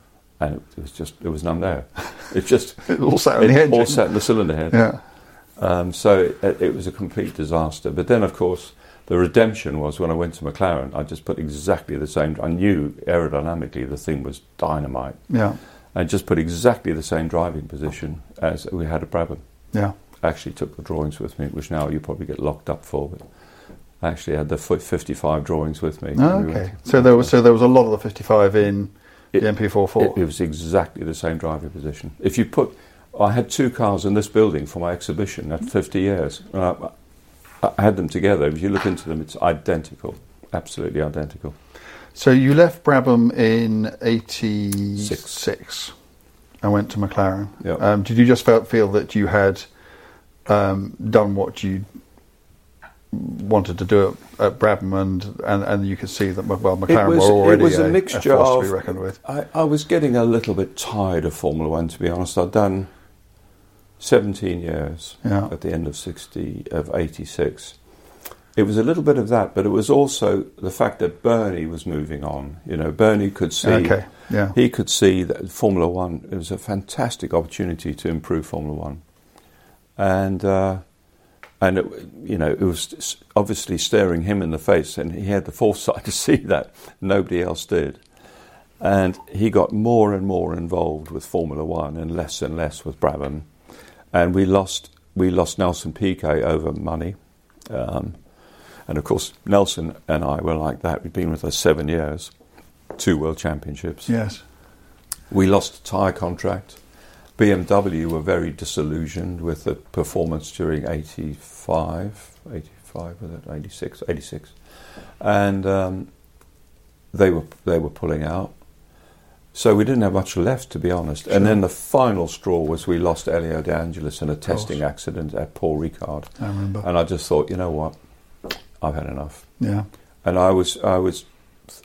And it was just, there was none there. It just, It all sat in the engine. all sat in the cylinder head. Yeah, Um, so it, it was a complete disaster. But then, of course, the redemption was when I went to McLaren. I just put exactly the same. I knew aerodynamically the thing was dynamite. yeah, I just put exactly the same driving position as we had at Brabham. yeah. I actually took the drawings with me, which now you probably get locked up for. But I actually had the 55 drawings with me. Oh, when we okay. So there was so there was a lot of the 55 in It- the MP4/4. It, it was exactly the same driving position. If you put, I had two cars in this building for my exhibition at 50 years. And I, had them together. If you look into them, it's identical, absolutely identical. So you left Brabham in '86 and went to McLaren. Yeah. Um, did you just felt, feel that you had um, done what you wanted to do at, at Brabham, and, and and you could see that well McLaren was, were already it was a, a, mixture force of. to be reckoned with. I, I was getting a little bit tired of Formula One, to be honest. I'd done 17 years Yeah. at the end of 60 of 86. It was a little bit of that, but it was also the fact that Bernie was moving on. You know, Bernie could see. Okay, yeah. He could see that Formula One. It was a fantastic opportunity to improve Formula One, and uh, and it, you know it was obviously staring him in the face, and he had the foresight to see that nobody else did. And he got more and more involved with Formula One and less and less with Brabham. And we lost, we lost Nelson Piquet over money. Um, and of course, Nelson and I were like that. We'd been with us seven years, two world championships. Yes. We lost a tyre contract. BMW were very disillusioned with the performance during 85, 85 was it, 86, 86. And um, they, were, they were pulling out. So we didn't have much left, to be honest. And then the final straw was we lost Elio De Angelis in a testing accident at Paul Ricard. I remember. And I just thought, you know what, I've had enough. Yeah. And I was, I was,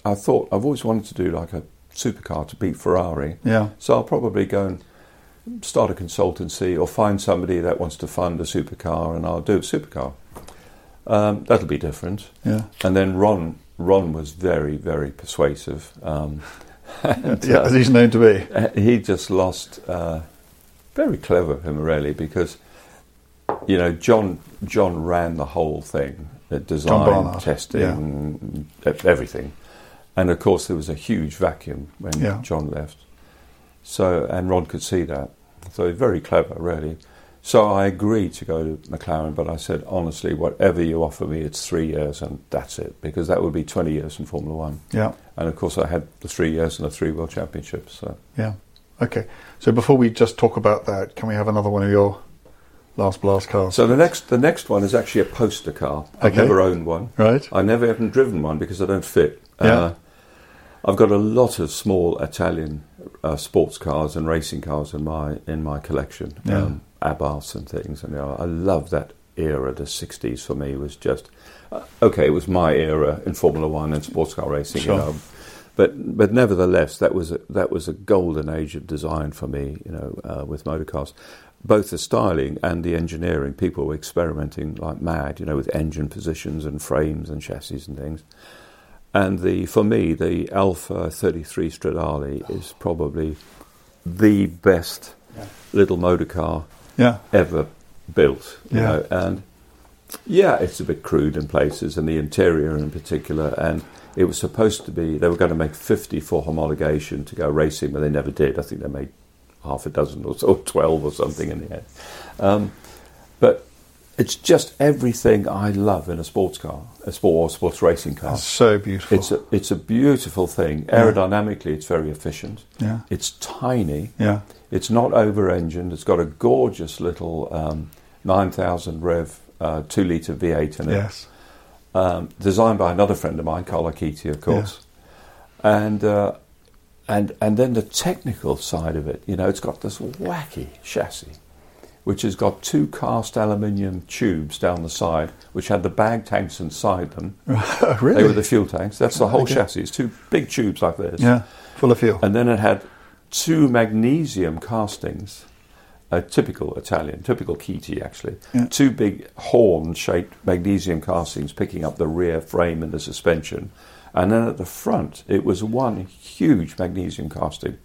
I thought I've always wanted to do like a supercar to beat Ferrari. Yeah. So I'll probably go and start a consultancy or find somebody that wants to fund a supercar, and I'll do a supercar. Um, that'll be different. Yeah. And then Ron, Ron was very, very persuasive. Um, and, Yeah, as he's known to be. uh, he just lost. Uh, very clever of him, really, because you know John John ran the whole thing, the design, testing, e- everything, and of course there was a huge vacuum when Yeah. John left. So and Ron could see that, so very clever, really. So I agreed to go to McLaren, but I said honestly, whatever you offer me, it's three years and that's it, because that would be twenty years in Formula One. Yeah. And of course, I had the three years and the three world championships. So. Yeah. Okay. So before we just talk about that, can we have another one of your last blast cars? So the next, the next one is actually a poster car. I've Okay. never owned one. Right. I never even driven one because I don't fit. Yeah. Uh, I've got a lot of small Italian uh, sports cars and racing cars in my in my collection. Yeah. Um, Abarths and things, and you know, I love that era. The '60s for me was just uh, okay. It was my era in Formula One and sports car racing. Sure. You know, but but nevertheless, that was a, that was a golden age of design for me. You know, uh, with motor cars, both the styling and the engineering. People were experimenting like mad. You know, with engine positions and frames and chassis and things. And the for me, the Alfa 33 Stradale is probably the best little motor car Yeah. ever built. You Yeah. know, and yeah, it's a bit crude in places, and the interior in particular. And it was supposed to be they were going to make 50 for homologation to go racing, but they never did. I think they made half a dozen or so, 12 or something in the end. Um, but it's just everything I love in a sports car, a sport or sports racing car. That's so beautiful. It's a, it's a beautiful thing. Aerodynamically, it's very efficient. Yeah. It's tiny. Yeah. It's not over engined. It's got a gorgeous little um, 9,000 rev uh, 2 litre V8 in it. Yes. Um, designed by another friend of mine, Carlo Chiti, of course. And, uh, and, and then the technical side of it, you know, it's got this wacky chassis, which has got two cast aluminium tubes down the side, which had the bag tanks inside them. Really? They were the fuel tanks. That's the whole Okay. chassis. It's two big tubes like this. yeah. Full of fuel. And then it had two magnesium castings, a typical Italian, typical Chiti actually. Yeah. Two big horn shaped magnesium castings picking up the rear frame and the suspension. And then at the front, it was one huge magnesium casting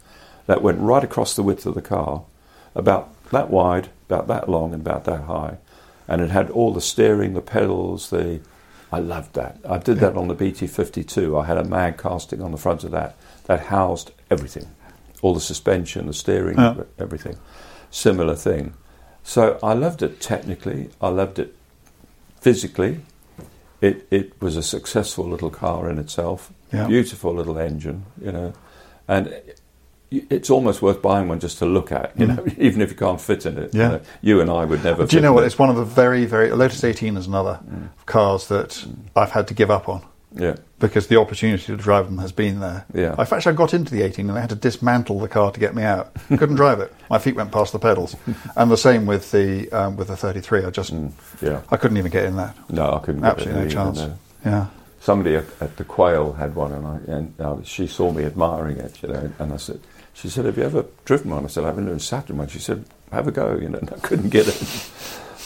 that went right across the width of the car, about that wide, about that long, and about that high. And it had all the steering, the pedals, the. I loved that. I did that on the BT52. I had a mag casting on the front of that that housed everything all the suspension, the steering, Yeah. everything. Similar thing. So I loved it technically, I loved it physically. It, it was a successful little car in itself, Yeah. beautiful little engine, you know, and it's almost worth buying one just to look at, you know, even if you can't fit in it. Mm. Yeah. You, know. You and I would never. Do you know what? it. It's one of the very, very. Lotus 18 is another Mm. cars that I've had to give up on Yeah, because the opportunity to drive them has been there. Yeah. I actually I got into the 18 and I had to dismantle the car to get me out. Couldn't drive it. My feet went past the pedals. And the same with the um, with the 33. I just yeah. I couldn't even get in that. No, I couldn't. get Absolutely no either, chance. no. Yeah. somebody at, at the Quail had one, and I and uh, she saw me admiring it, you know, and I said, she said, "Have you ever driven one?" I said, "I haven't even sat in one." She said, "Have a go," you know, and I couldn't get it.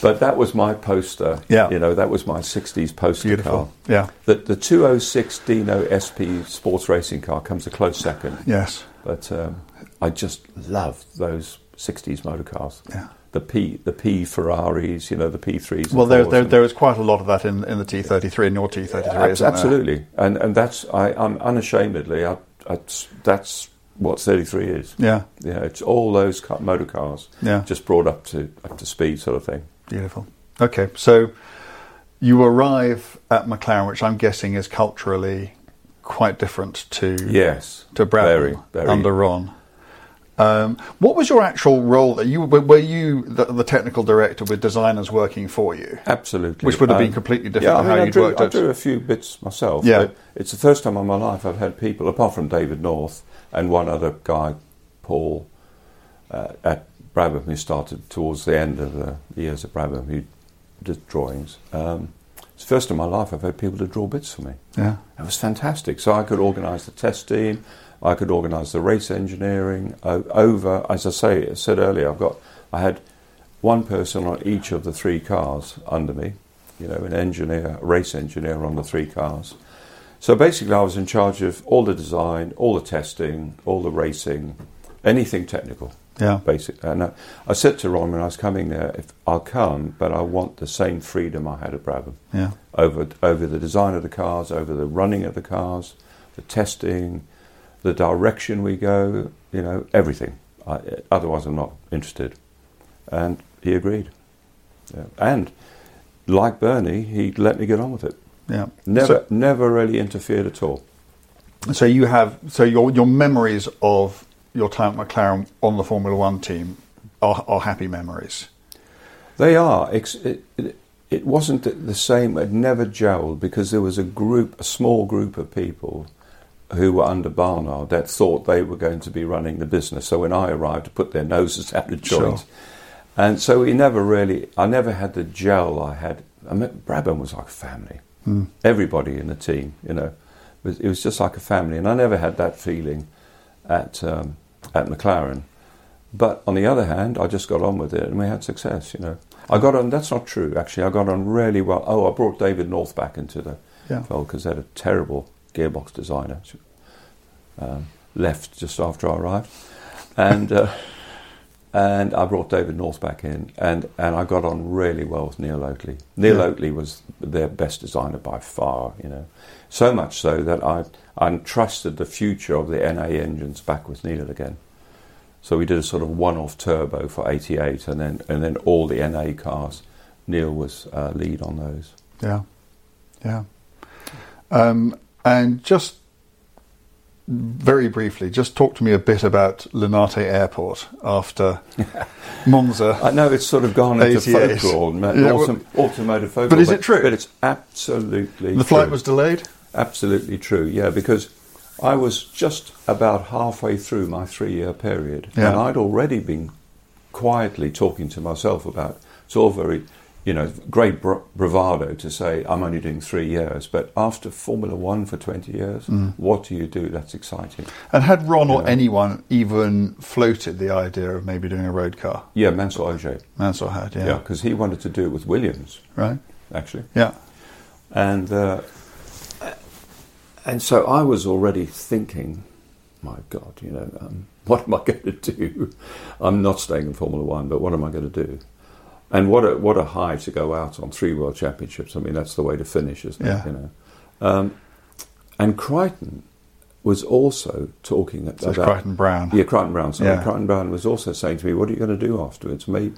But that was my poster. Yeah. you know, that was my '60s poster Beautiful. car. Yeah. The the 206 Dino SP sports racing car comes a close second, Yes. but um, I just loved those '60s motor cars. Yeah. The P the P Ferraris, you know, the P3s. Well, there, there, there is quite a lot of that in, in the T33 and your T33, Abs- isn't there? Absolutely, and and that's I, I'm unashamedly. I that's, that's what 33 is. Yeah, Yeah, it's all those ca- motor cars yeah, just brought up to up to speed, sort of thing. Beautiful. Okay, so you arrive at McLaren, which I'm guessing is culturally quite different to Yes, to Brabham under Ron. Um, what was your actual role? There? You were you the, the technical director with designers working for you? Absolutely, Which would have been Um, completely different Yeah, I mean, how I drew, worked I drew a few bits myself. Yeah. but it's the first time in my life I've had people, apart from David North and one other guy, Paul, uh, at Brabham, who started towards the end of the years at Brabham, who did drawings. Um, it's the first in my life I've had people to draw bits for me. Yeah, It was fantastic. So I could organise the test team, I could organise the race engineering over. As I say, I said earlier, I've got I had one person on each of the three cars under me. You know, an engineer, a race engineer on the three cars. So basically, I was in charge of all the design, all the testing, all the racing, anything technical. Yeah, Basic. And I, I said to Ron when I was coming there, if I'll come, but I want the same freedom I had at Brabham yeah, over over the design of the cars, over the running of the cars, the testing, the direction we go, you know, everything. I, otherwise, I'm not interested. And he agreed. Yeah. And like Bernie, he let me get on with it. yeah. Never, So, never really interfered at all. so you have so your your memories of your time at McLaren on the Formula One team are, are happy memories. They are. It, it, it wasn't the same. It never gelled because there was a group, a small group of people who were under Barnard that thought they were going to be running the business. So when I arrived, to put their noses out of joint. Sure. And so we never really, I never had the gel I had. I mean, Brabham was like family. Hmm. Everybody in the team, you know, it was, it was just like a family. And I never had that feeling at um, at McLaren. But on the other hand, I just got on with it and we had success, you know. I got on, that's not true, actually. I got on really well. Oh, I brought David North back into the Yeah. fold because they had a terrible gearbox designer. Um, left just after I arrived. And, uh, and I brought David North back in and, and I got on really well with Neil Oatley. Neil Yeah. Oatley was their best designer by far, you know. So much so that I, I entrusted the future of the NA engines back with Neil again. So we did a sort of one-off turbo for 88, and then and then all the NA cars. Neil was uh, lead on those. Yeah, yeah. Um, and just very briefly, just talk to me a bit about Linate Airport after Monza. I know it's sort of gone into 88. folklore, Yeah, well- automotive folklore. But is it true? But it's absolutely the flight true. was delayed. Absolutely true. Yeah, because I was just about halfway through my three-year period, Yeah. and I'd already been quietly talking to myself about. It's all very, you know, great bra- bravado to say I'm only doing three years, but after Formula One for 20 years, Mm. what do you do? That's exciting. And had Ron or anyone even floated the idea of maybe doing a road car? Yeah, Mansour Ojjeh. Mansour had, yeah. Yeah, because he wanted to do it with Williams, Right? actually. Yeah. And uh, and so I was already thinking, my God, you know, um, what am I going to do? I'm not staying in Formula One, but what am I going to do? And what a what a high to go out on three world championships. I mean, that's the way to finish, isn't Yeah. it? You know. Um, and Creighton was also talking So about Creighton Brown. yeah, Creighton Brown. Sorry, Yeah. Creighton Brown was also saying to me, "What are you going to do afterwards?" Me,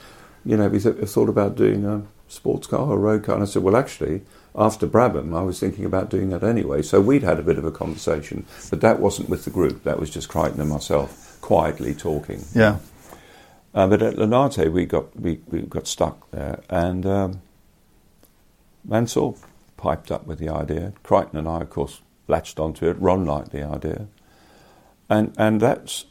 you know, have you th- thought about doing a sports car or a road car? And I said, "Well, actually, after Brabham, I was thinking about doing that anyway." So we'd had a bit of a conversation, but that wasn't with the group. That was just Creighton and myself quietly talking. Yeah. Uh, but at Linate, we got we, we got stuck there, and um, Mansour piped up with the idea. Creighton and I, of course, latched onto it. Ron liked the idea, and and that's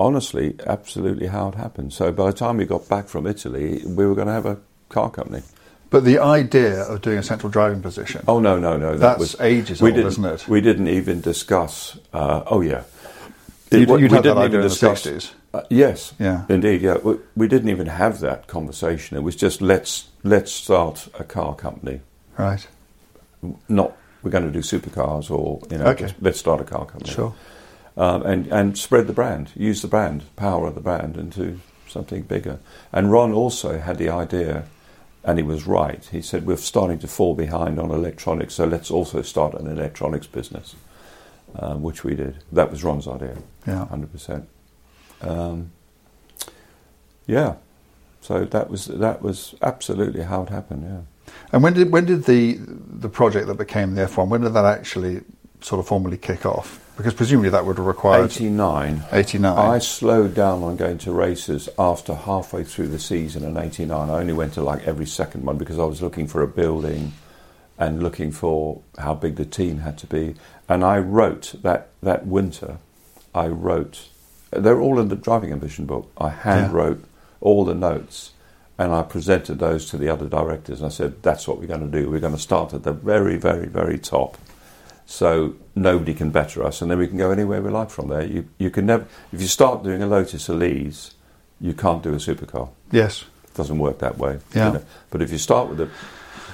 honestly absolutely how it happened. So by the time we got back from Italy, we were going to have a car company. But the idea of doing a central driving position, Oh no, no, no! That that's was ages old, isn't it? We didn't even discuss. Uh, oh yeah, You'd- you'd we didn't even in the discuss. 60s. Uh, yes, Yeah. indeed. Yeah, we, we didn't even have that conversation. It was just let's let's start a car company. Right. Not we're going to do supercars or you know Okay. let's start a car company. Sure. um, and and spread the brand, use the brand, power of the brand into something bigger. And Ron also had the idea, and he was right. He said we're starting to fall behind on electronics, so let's also start an electronics business. um, which we did. That was Ron's idea, Yeah. hundred percent. Um, yeah, so that was that was absolutely how it happened. Yeah. And when did when did the the project that became the F1? When did that actually sort of formally kick off? Because presumably that would have required 89. 89. I slowed down on going to races after halfway through the season in 89. I only went to like every second one because I was looking for a building and looking for how big the team had to be. And I wrote that, that winter, I wrote, they're all in the driving ambition book. I hand Yeah. wrote all the notes and I presented those to the other directors and I said, that's what we're going to do. We're going to start at the very, very, very top so nobody can better us, and then we can go anywhere we like from there. You you can never if you start doing a Lotus Elise, you can't do a supercar. yes. It doesn't work that way. Yeah. But if you start with the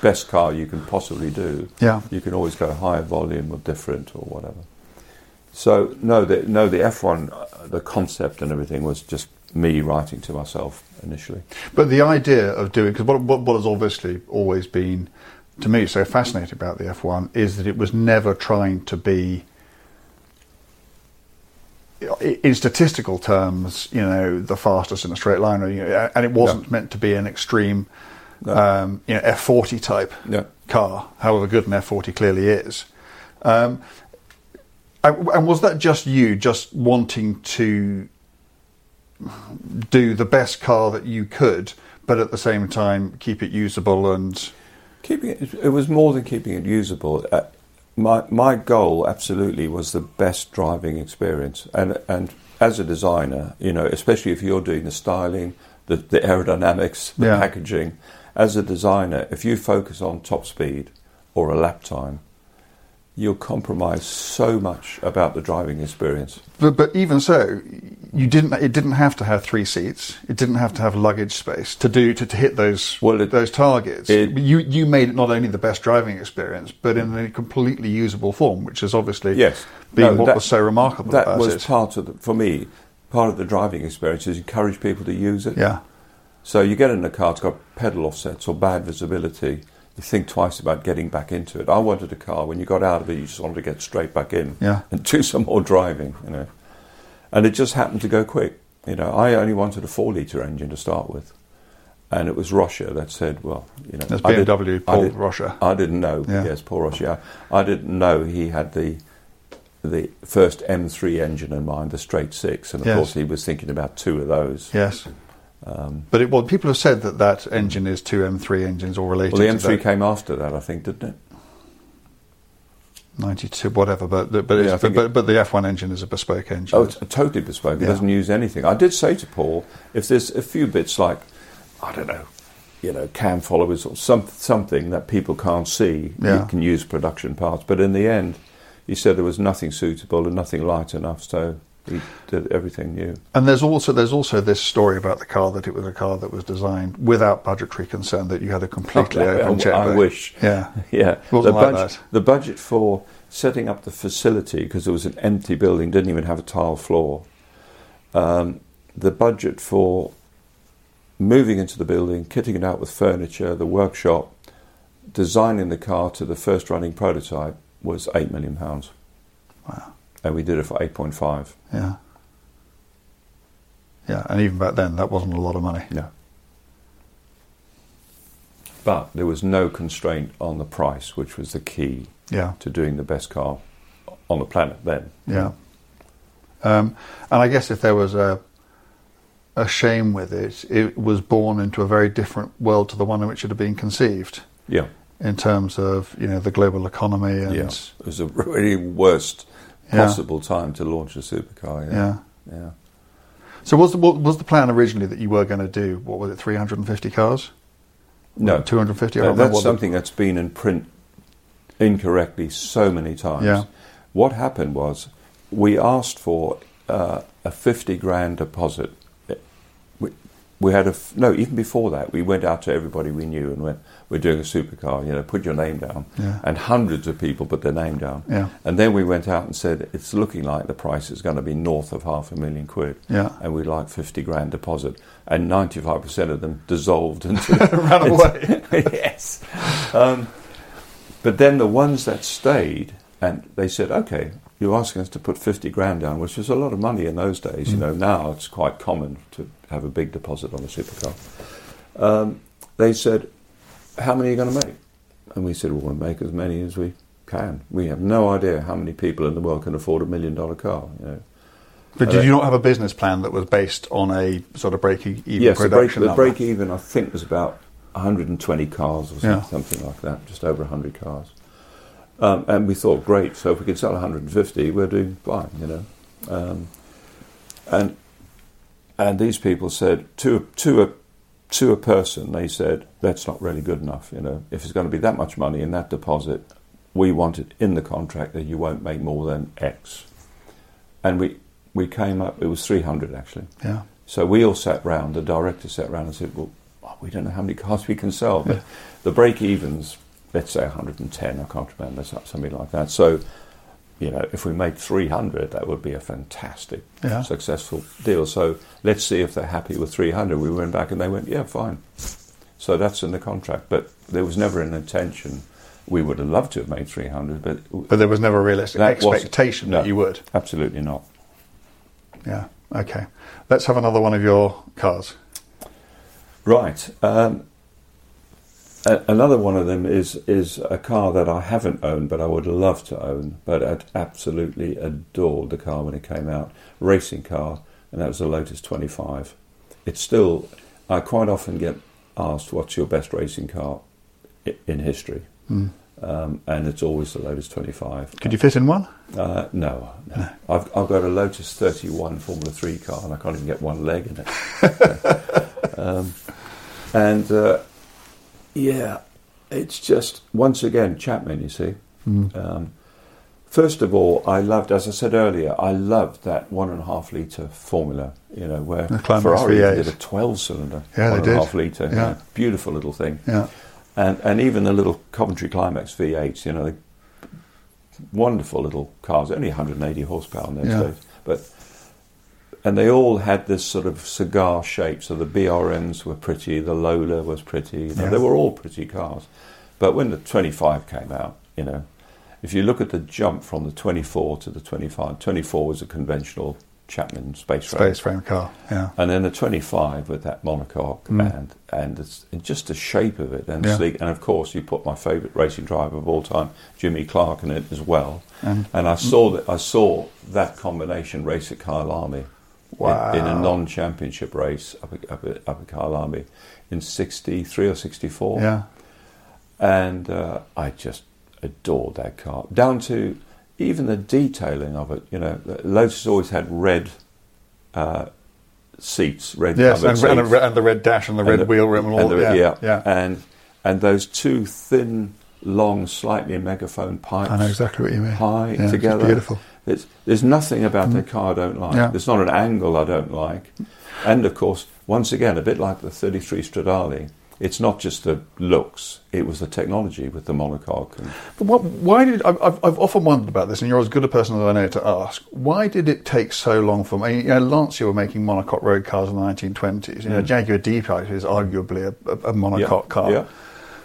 best car you can possibly do, Yeah. you can always go higher volume or different or whatever. So no, the, no, the F1, uh, the concept and everything was just me writing to myself initially. But the idea of doing because what, what what has obviously always been to me so fascinating about the F1 is that it was never trying to be in statistical terms, you know, the fastest in a straight line, or, you know, and it wasn't No. meant to be an extreme, No. um, you know, F40 type Yeah. car. However good an F40 clearly is. Um, and, and was that just you, just wanting to do the best car that you could, but at the same time keep it usable and Keeping it, it was more than keeping it usable. Uh, my my goal absolutely was the best driving experience, and and as a designer, you know, especially if you're doing the styling, the, the aerodynamics, the Yeah. packaging, as a designer, if you focus on top speed or a lap time, you'll compromise so much about the driving experience. But, but even so, you didn't. It didn't have to have three seats. It didn't have to have luggage space to do to, to hit those Well, it- those targets. it- you you made it not only the best driving experience, but in a completely usable form, which is obviously Yes, being No, what that- was so remarkable That about was it. part of the, for me. Part of the driving experience is encourage people to use it. yeah, So you get in a car, it's got pedal offsets or bad visibility. You think twice about getting back into it. I wanted a car when you got out of it, you just wanted to get straight back in Yeah. and do some more driving, you know. And it just happened to go quick. You know, I only wanted a four litre engine to start with, and it was Rosche that said, "Well, you know, That's I did- BMW, I Paul did- Rosche. I didn't know. Yeah. Yes, Paul Rosche. I, I didn't know he had the the first M3 engine in mind, the straight six, and of Yes. course he was thinking about two of those. yes. Um, But it, well, people have said that that engine is two M3 engines all related. well, the M3 that. came after that, I think, didn't it? 92, whatever. But but Yeah, it's, but, but, but the F1 engine is a bespoke engine. Oh, it's totally bespoke. It Yeah. doesn't use anything. I did say to Paul, if there's a few bits like, I don't know, you know, cam followers or some, something that people can't see, Yeah. you can use production parts. But in the end, he said there was nothing suitable and nothing light enough, so he did everything new. And there's also there's also this story about the car that it was a car that was designed without budgetary concern that you had a completely I- open I wish. Yeah. Yeah, the like budget, the budget for setting up the facility because it was an empty building, didn't even have a tile floor. Um, the budget for moving into the building, kitting it out with furniture, the workshop, designing the car to the first running prototype was eight million pounds. And we did it for eight point five. Yeah. Yeah, and even back then, that wasn't a lot of money. No. But there was no constraint on the price, which was the key Yeah, to doing the best car on the planet then. yeah. Um, and I guess if there was a a shame with it, it was born into a very different world to the one in which it had been conceived, Yeah. in terms of you know the global economy and Yeah, it was a really worst Yeah. Possible time to launch a supercar. yeah. Yeah, yeah. So was the, what was the plan originally that you were going to do? What was it, 350 cars? No, 250? I No, that's what the- something that's been in print incorrectly so many times. Yeah. What happened was we asked for uh, a fifty grand deposit. We, we had a f- no even before that we went out to everybody we knew and went we're doing a supercar you know put your name down Yeah. and hundreds of people put their name down Yeah. and then we went out and said it's looking like the price is going to be north of half a million quid Yeah. and we'd like 50 grand deposit and 95% of them dissolved into Ran away. yes um, but then the ones that stayed and they said okay you're asking us to put 50 grand down, which was a lot of money in those days. You Mm. know, now it's quite common to have a big deposit on a supercar. Um, they said, how many are you going to make? And we said, we want to make as many as we can. We have no idea how many people in the world can afford a million dollar car. You know. But Uh, did you not have a business plan that was based on a sort of break even yes, the break, production the number? break even, I think, was about 120 cars or something, Yeah. something like that, just over 100 cars. Um, and we thought, great, so if we could sell 150, we're doing fine, you know. Um, and and these people said to to to a person, they said that's not really good enough, you know. If it's going to be that much money in that deposit, we want it in the contract that you won't make more than X. And we we came up, it was 300 actually. Yeah. So we all sat round, the director sat round and said, well, oh, we don't know how many cars we can sell. But the break evens, let's say 110, I can't remember, so- something like that. So, you know, if we made 300, that would be a fantastic, Yeah. successful deal. So let's see if they're happy with 300. We went back and they went, yeah, fine. So that's in the contract. But there was never an intention. We would have loved to have made 300, but, But there was never a realistic That expectation no. that you would. absolutely not. Yeah. Okay. Let's have another one of your cars. Right. Um, a- another one of them is is a car that I haven't owned, but I would love to own. But I'd absolutely adored the car when it came out, racing car, and that was a Lotus 25. It's still. I quite often get asked, "What's your best racing car in history?" Um, and it's always the Lotus 25. Could you fit in one? Uh, no, no. I've, I've got a Lotus 31 Formula 3 car and I can't even get one leg in it. um, and uh, yeah, it's just, once again, Chapman, you see. Um, first of all, I loved, as I said earlier, I loved that one and a half litre formula, you know, where Ferrari V8. did a 12 cylinder, Yeah, they one and a half litre. you Yeah. beautiful little thing Yeah. and and even the little Coventry Climax V8s, you know, wonderful little cars, only 180 horsepower in those Yeah. days, but and they all had this sort of cigar shape. So the BRMs were pretty, the Lola was pretty, you know, Yeah. they were all pretty cars. But when the 25 came out, you know, if you look at the jump from the 24 to the 25, 24 was a conventional Chapman space race. Space frame car. Yeah. And then the 25 with that monocoque and and, it's, and just the shape of it and Mm. Yeah. sleek. And of course, you put my favourite racing driver of all time, Jimmy Clark, in it as well. And- And, I saw that I saw that combination race at Kyalami Wow. in, in a non-championship race up at, up at, up at in '63 or '64 Yeah. and uh, I just adored that car. Down to even the detailing of it. You know, Lotus always had red uh, seats, red Yes, and, seats, and, the and the red dash and the red And wheel rim and all that. yeah, yeah. and and those two thin, long, slightly megaphone pipes. I know exactly what you mean. High Yeah, together, beautiful. Mm. There's, nothing about the car I don't like. Yeah. There's not an angle I don't like, and of course, once again, a bit like the 33 Stradale. It's not just the looks; it was the technology with the monocoque. But what, why did I've, I've- often wondered about this, and you're as good a person as I know to ask. Why did it take so long for? You know, Lancia were making monocoque road cars in the 1920s. You know, Jaguar D-Type is arguably a, a, a monocoque Yeah, car. yeah.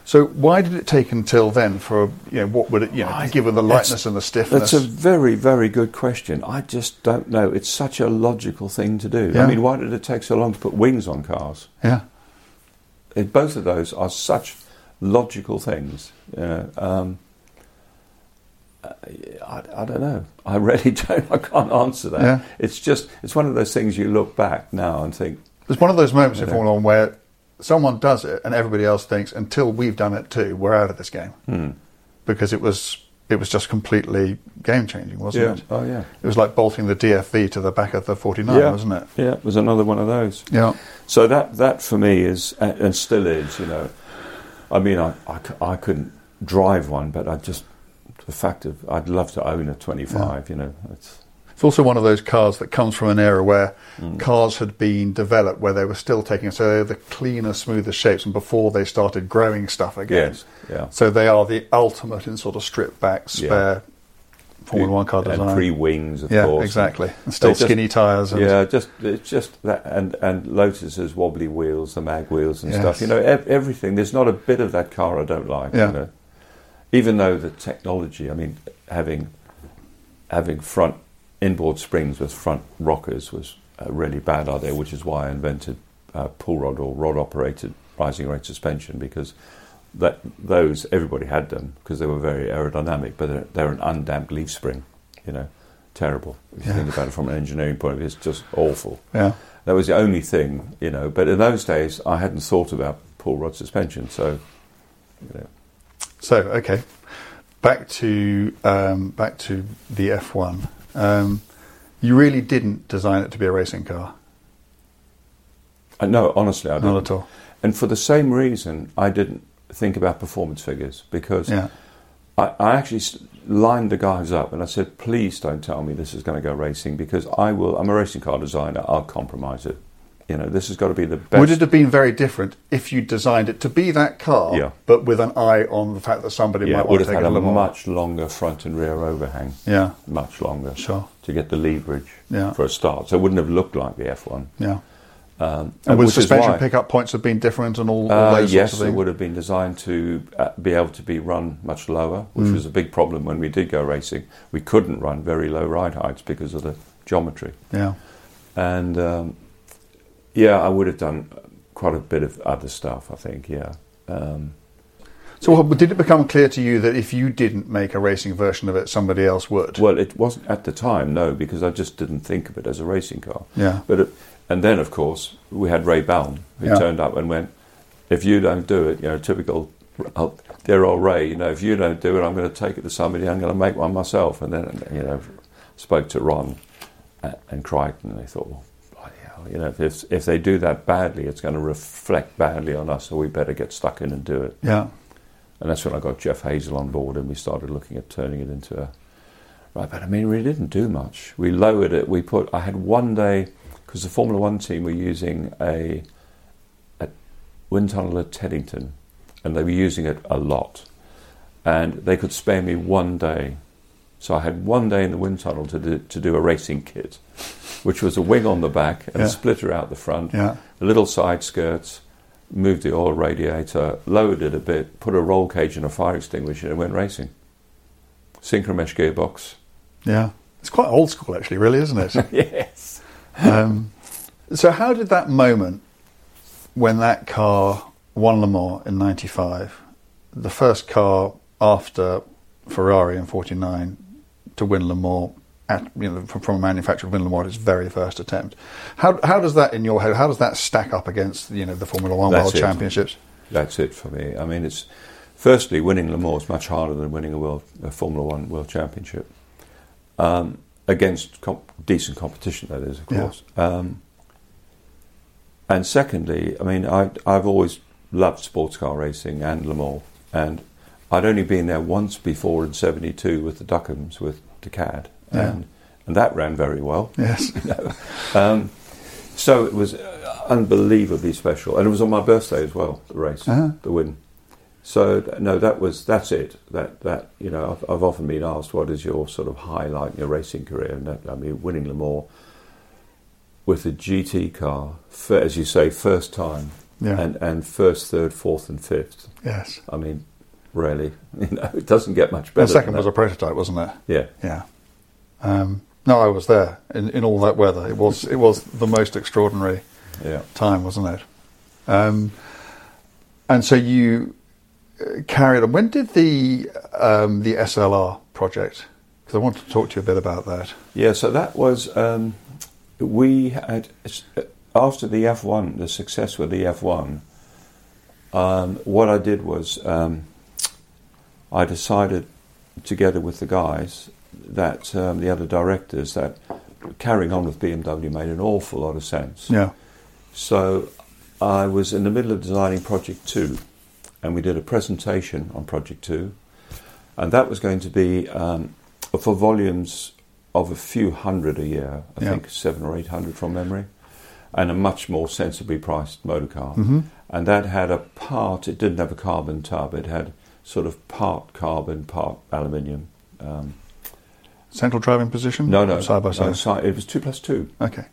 So why did it take until then for you know what would it you know I- given the lightness and the stiffness? That's a very, very good question. I just don't know. It's such a logical thing to do. Yeah. I mean, why did it take so long to put wings on cars? yeah. It, both of those are such logical things. Know, um, I, I don't know. I really don't. I can't answer that. Yeah. It's just it's one of those things you look back now and think, There's one of those moments in Yeah. Formula One where someone does it and everybody else thinks until we've done it too, we're out of this game hmm. because it was it was just completely game changing, wasn't yeah, it? oh yeah, It was like bolting the DFV to the back of the 49, yeah, wasn't it? Yeah, it was another one of those. Yeah. So that that for me is and still is. You know, I mean, I I couldn't drive one, but I just the fact of I'd love to own a 25. You know, it's It's also one of those cars that comes from an era where Mm. cars had been developed where they were still taking so they're the cleaner, smoother shapes and before they started growing stuff again. yes, yeah. So they are the ultimate in sort of stripped back, spare Formula One car design. and pre wings, of yeah, course. exactly. And still just- skinny tyres. Yeah, just it's just that, and and Lotus has wobbly wheels, the mag wheels and Yes. stuff. You know, ev- everything. There's not a bit of that car I don't like. Yeah. You know? Even though the technology, I mean, having having front inboard springs with front rockers was a really bad idea, which is why I invented uh, pull rod or rod operated rising rate suspension because that those everybody had them because they were very aerodynamic, but they're, they're an undamped leaf spring, you know, terrible. If you Yeah. think about it from an engineering point of view, it's just awful. Yeah. That was the only thing, you know. But in those days, I hadn't thought about pull rod suspension, so you know, So okay, back to um, back to the F1. Um, you really didn't design it to be a racing car, I, no, honestly, I didn't. not at all. And for the same reason, I didn't think about performance figures because Yeah, I, I actually lined the guys up and I said, please don't tell me this is going to go racing because I will. I'm a racing car designer. I'll compromise it. You know, this has got to be the best. would it have been very different if you designed it to be that car, Yeah. but with an eye on the fact that somebody yeah, might want to have take it a a little more? much longer front and rear overhang. Yeah, Much longer. Sure. To get the leverage Yeah. for a start. So it wouldn't have looked like the F1. yeah. Um, And would suspension why- pickup points have been different and all, all Uh, those yes, it would have been designed to uh, be able to be run much lower, which Mm. was a big problem when we did go racing. We couldn't run very low ride heights because of the geometry. Yeah, And um, yeah, I would have done quite a bit of other stuff. I think, yeah. Um, So, what, did it become clear to you that if you didn't make a racing version of it, somebody else would? well, it wasn't at the time, no, because I just didn't think of it as a racing car. Yeah. But it, and then, of course, we had Ray Bellm who Yeah. turned up and went, "If you don't do it, you know, typical." uh, Dear old Ray, you know, if you don't do it, I'm going to take it to somebody. I'm going to make one myself. And then, you know, spoke to Ron and, and Creighton, and they thought, well, you know, if if they do that badly, it's going to reflect badly on us. So we better get stuck in and do it. Yeah, And that's when I got Jeff Hazel on board, and we started looking at turning it into a right. But I mean, we didn't do much. We lowered it. We put. I had one day because the Formula One team were using a, a wind tunnel at Teddington, and they were using it a lot, and they could spare me one day. So I had one day in the wind tunnel to do, to do a racing kit, which was a wing on the back and Yeah. a splitter out the front yeah, a little side skirts, moved the oil radiator, lowered it a bit, put a roll cage and a fire extinguisher, and went racing. Synchromesh gearbox. yeah. It's quite old school, actually, really, isn't it? yes. um, so, how did that moment when that car won Le Mans in '95, the first car after Ferrari in '49 to win Le Mans, at, you know, from, from a manufacturer win Le Mans, its very first attempt. How how does that in your head? How does that stack up against you know the Formula One That's World it. Championships? That's it for me. I mean, it's firstly winning Le Mans is much harder than winning a world a Formula One World Championship um, against comp- decent competition. That is, of Yeah. course. Um, and secondly, I mean, I, I've always loved sports car racing and Le Mans, and I'd only been there once before in '72 with the Duckhams with Decad, Yeah. and and that ran very well. Yes. Um, so it was uh, unbelievably special, and it was on my birthday as well. The race, Uh-huh. the win. So th- no, that was that's it. That that you know, I've, I've often been asked, what is your sort of highlight in your racing career? And that, I mean, winning Le Mans with a GT car, fir- as you say, first time, Yeah. and and first, third, fourth, and fifth. yes. I mean, really, you know, it doesn't get much better. The second was a prototype, wasn't it? yeah. Yeah. Um, no, I was there in, in all that weather. It was it was the most extraordinary Yeah. time, wasn't it? Um, and so you uh, carried on. When did the um, the SLR project? Because I wanted to talk to you a bit about that. Yeah, so that was um, we had after the F1, the success with the F1. Um, what I did was um, I decided, together with the guys, that um, the other directors, that carrying on with BMW made an awful lot of sense. Yeah, So I was in the middle of designing Project 2, and we did a presentation on Project 2, and that was going to be um, for volumes of a few hundred a year, I Yeah. think seven or eight hundred from memory, and a much more sensibly priced motor car. Mhm. And that had a part, it didn't have a carbon tub, it had sort of part carbon, part aluminium. Um, central driving position. no, no, side by no, side. it was 2 plus 2. Okay.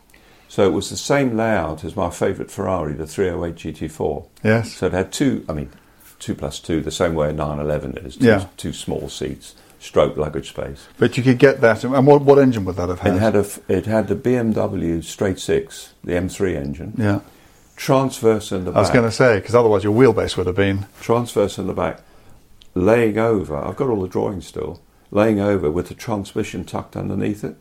So it was the same layout as my favourite Ferrari, the 308 GT4. Yes. So it had two, I mean, two plus two, the same way a 911 is, two, Yeah. two small seats, stroke luggage space. But you could get that. And what, what engine would that have had? It had a it had the BMW straight six, the M3 engine, yeah. transverse in the I was going to say, because otherwise your wheelbase would have been. transverse in the back, laying over. I've got all the drawings still, laying over with the transmission tucked underneath it,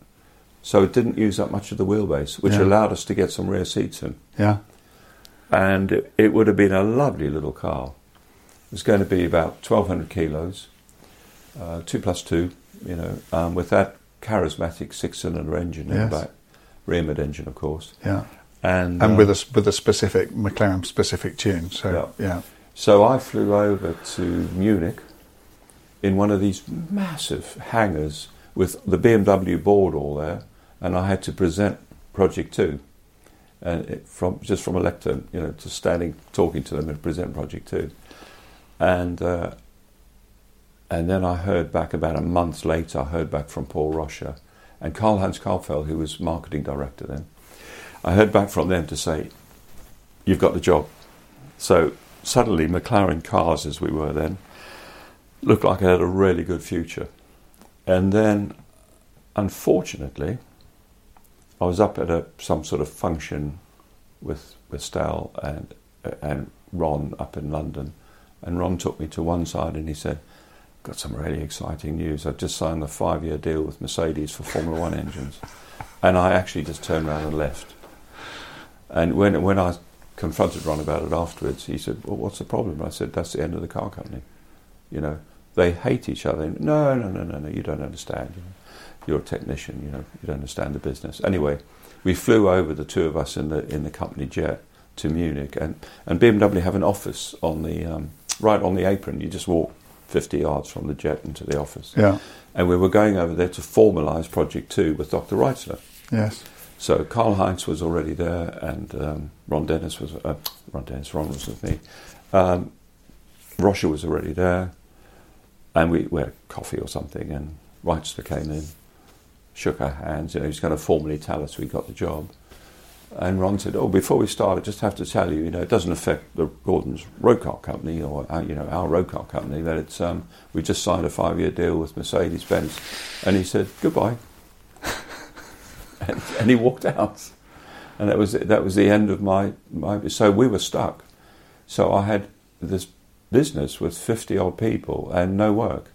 so it didn't use up much of the wheelbase, which Yeah. allowed us to get some rear seats in. Yeah. and it, it would have been a lovely little car. It was going to be about 1,200 kilos, uh, two plus two, you know, um, with that charismatic six-cylinder engine in Yes. the back, rear mid-engine, of course, Yeah. and And with a s- with a specific McLaren specific tune. So yeah. So I flew over to Munich in one of these massive hangars with the BMW board all there, and I had to present Project Two, and it, from just from a lectern, you know, to standing talking to them and present Project Two, and uh, and then I heard back about a month later. I heard back from Paul Rosche and Karl Heinz Kalbfell, who was marketing director then. I heard back from them to say, "You've got the job." So suddenly, McLaren cars, as we were then, looked like it had a really good future. And then, unfortunately, I was up at a, some sort of function with with Stal and and Ron up in London, and Ron took me to one side and he said, "Got some really exciting news. I've just signed a five-year deal with Mercedes for Formula One engines," and I actually just turned around and left. And when when I confronted Ron about it afterwards, he said, "Well, what's the problem?" I said, "That's the end of the car company. You know, they hate each other. No, no, no, no, no. You don't understand. You know, you're a technician. You know, you don't understand the business." Anyway, we flew over the two of us in the in the company jet to Munich, and and BMW have an office on the um, right on the apron. You just walk 50 yards from the jet into the office. Yeah. And we were going over there to formalise Project Two with Dr. Reitzle. Yes. So Karl Heinz was already there, and um, Ron Dennis was uh, Ron Dennis. Ron was with me. Um, Roger was already there, and we, we had coffee or something. And Reitzle came in, shook our hands. You know, he's going to formally tell us we got the job. And Ron said, "Oh, before we start, I just have to tell you, you know, it doesn't affect the Gordon's road car company or our, you know our road car company. That it's um, we just signed a five-year deal with Mercedes Benz." And he said, "Goodbye." And, and he walked out, and that was that was the end of my my. So we were stuck. So I had this business with fifty odd people and no work.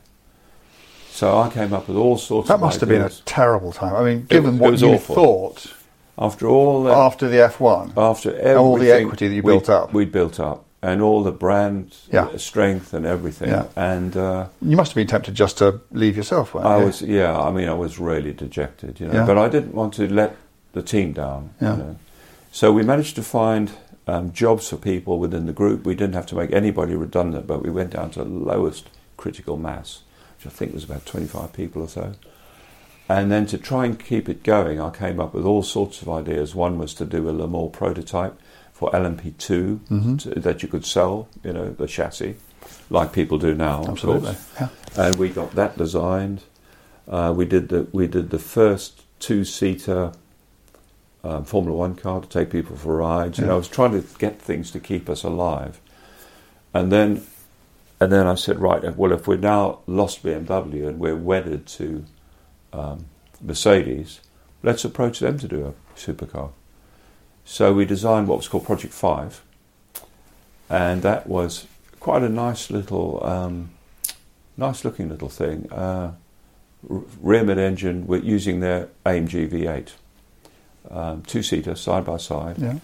So I came up with all sorts. Of That must have been a terrible time. I mean, given it what was you awful. thought after all that, after the F1. after everything, all the equity that you built up. we'd built up, and all the brand Yeah. strength and everything, Yeah. and. Uh, You must have been tempted just to leave yourself. weren't I you? was, yeah. I mean, I was really dejected, you know. Yeah. But I didn't want to let the team down. Yeah. You know. So we managed to find um, jobs for people within the group. We didn't have to make anybody redundant, but we went down to the lowest critical mass, which I think was about 25 people or so. And then to try and keep it going, I came up with all sorts of ideas. One was to do a Mans prototype for LMP2 Mm-hmm. to, that you could sell, you know, the chassis, like people do now. of Absolutely. course Yeah. and we got that designed. Uh, we did the we did the first two seater um, Formula One car to take people for rides. You know, I was trying to get things to keep us alive, and then and then I said, right, well, if we're now lost BMW and we're wedded to um, Mercedes, let's approach them to do a supercar. So we designed what was called Project Five, and that was quite a nice little, um, nice looking little thing. Uh, rear mid engine, we're using their AMG V8, um, two seater, side by side. Yeah.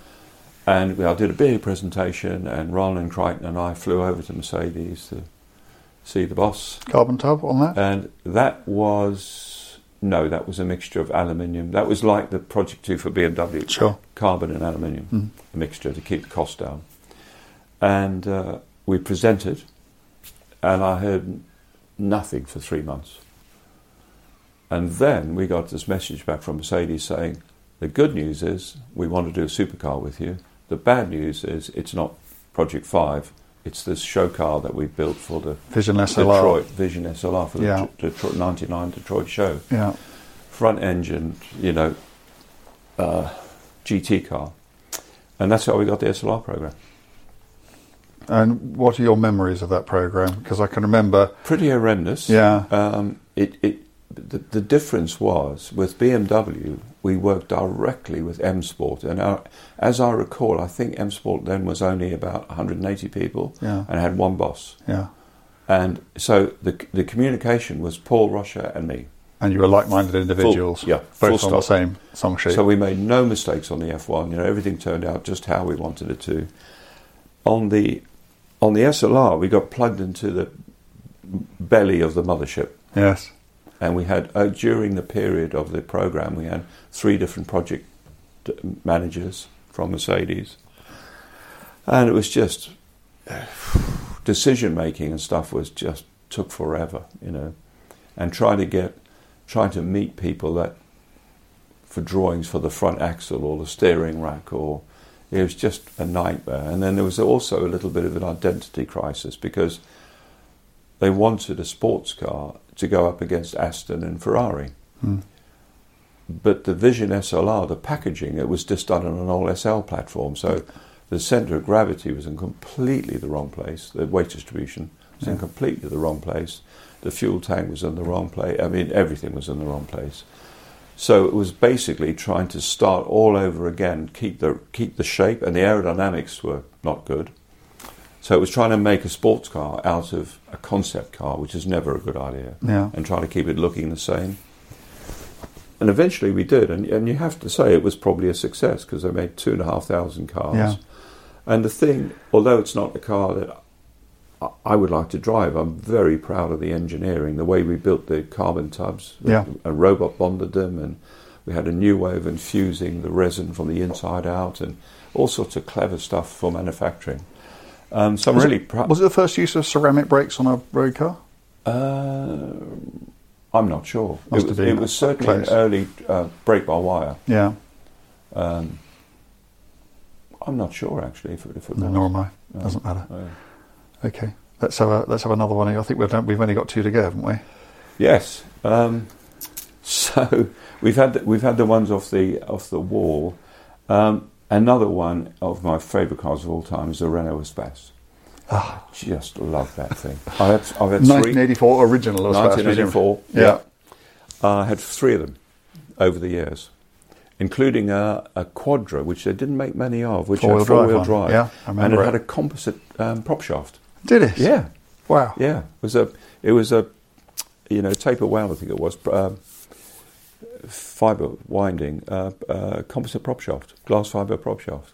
And we- I did a big presentation, and Ron and Creighton and I flew over to Mercedes to see the boss. Carbon tub on that? And that was, no, that was a mixture of aluminium. That was like the Project 2 for BMW. Sure. Carbon and aluminium, Mm. a mixture to keep the cost down. And uh, we presented, and I heard nothing for three months. And then we got this message back from Mercedes saying, the good news is we want to do a supercar with you. The bad news is it's not Project 5, it's this show car that we built for the Vision SLR. Detroit Vision SLR for Yeah. the Detroit 99 Detroit show. Yeah. Front engine, you know, uh, GT car. And that's how we got the SLR program. And what are your memories of that program? Because I can remember. Pretty horrendous. Yeah. Um, it, it the, the difference was with BMW, we worked directly with M Sport, and our, as I recall, I think M Sport then was only about 180 people Yeah. and had one boss, Yeah. and so the the communication was Paul Rosche and me. And you were like-minded individuals, yeah, both full on the same song sheet. So we made no mistakes on the F1. You know, everything turned out just how we wanted it to. On the on the SLR, we got plugged into the belly of the mothership, yes. And we had uh, during the period of the program, we had three different project managers from Mercedes, and it was just decision making and stuff was just took forever, you know, and trying to get trying to meet people that for drawings for the front axle or the steering rack or it was just a nightmare. And then there was also a little bit of an identity crisis because they wanted a sports car to go up against Aston and Ferrari. Hmm. But the Vision SLR, the packaging, it was just done on an old SL platform. So the centre of gravity was in completely the wrong place. The weight distribution was in completely the wrong place. The fuel tank was in the wrong place. I mean, everything was in the wrong place. So it was basically trying to start all over again, keep the keep the shape, and the aerodynamics were not good. So it was trying to make a sports car out of a concept car, which is never a good idea, Yeah. and trying to keep it looking the same. And eventually we did, and, and you have to say it was probably a success because they made two and a half thousand cars. Yeah. And the thing, although it's not a car that I- I would like to drive, I'm very proud of the engineering, the way we built the carbon tubs, Yeah. and robot bonded them, and we had a new way of infusing the resin from the inside out, and all sorts of clever stuff for manufacturing. Um, so I'm Was really proud. was it the first use of ceramic brakes on a road car? Uh, I'm not sure. Must it, was, it was certainly close. an early uh, brake by wire. Yeah. Um, I'm not sure actually if if it No, nor am I. No. Doesn't matter. No. Okay. Let's have a let's have another one. I think we've done, we've only got two to go, haven't we? Yes. Um, so we've had the, we've had the ones off the off the wall. Um, another one of my favourite cars of all time is the Renault Espace. Ah. I just love that thing. I had, I've had three. 1984 original. I suppose, 1984. presumably. Yeah. Uh, I had three of them over the years, including a, a Quadra, which they didn't make many of, which Four-wheel had four-wheel drive drive. Yeah, I and remember it, it. had a composite um, prop shaft. Did it? Yeah, Wow. yeah. It was a, it was a, you know, taper wound. I think it was um, fibre winding, uh, uh, composite prop shaft, glass fibre prop shaft.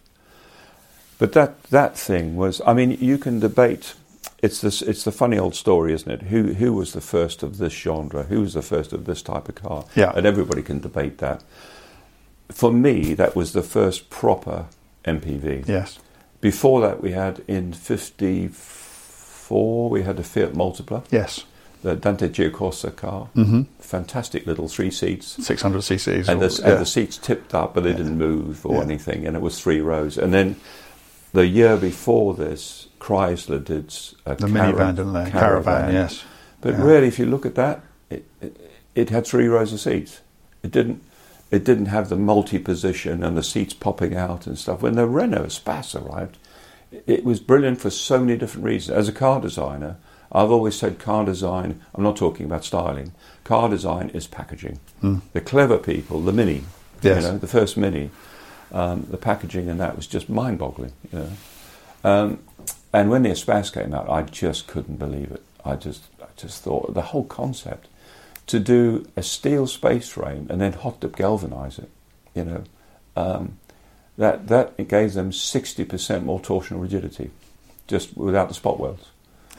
But that that thing was. I mean, you can debate. It's this. It's the funny old story, isn't it? Who who was the first of this genre? Who was the first of this type of car? Yeah. And everybody can debate that. For me, that was the first proper MPV. Yes. Before that, we had in '54 we had the Fiat Multipla, Yes. The Dante Giacosa car. Mhm. Fantastic little three seats. 600 cc's. And the, yeah. and the seats tipped up, but they didn't move or Yeah. anything, and it was three rows. And then the year before this, Chrysler did a the cara- minivan, didn't they? Caravan. yes. But Yeah. really, if you look at that, it, it, it had three rows of seats. It didn't. It didn't have the multi-position and the seats popping out and stuff. When the Renault Espace arrived, it was brilliant for so many different reasons. As a car designer, I've always said car design. I'm not talking about styling. Car design is packaging. The clever people, the Mini, Yes. you know, the first Mini, um, the packaging and that was just mind-boggling. You know, um, and when the Espace came out, I just couldn't believe it. I just, I just thought the whole concept to do a steel space frame and then hot dip galvanize it, you know, um, that that it gave them sixty percent more torsional rigidity, just without the spot welds,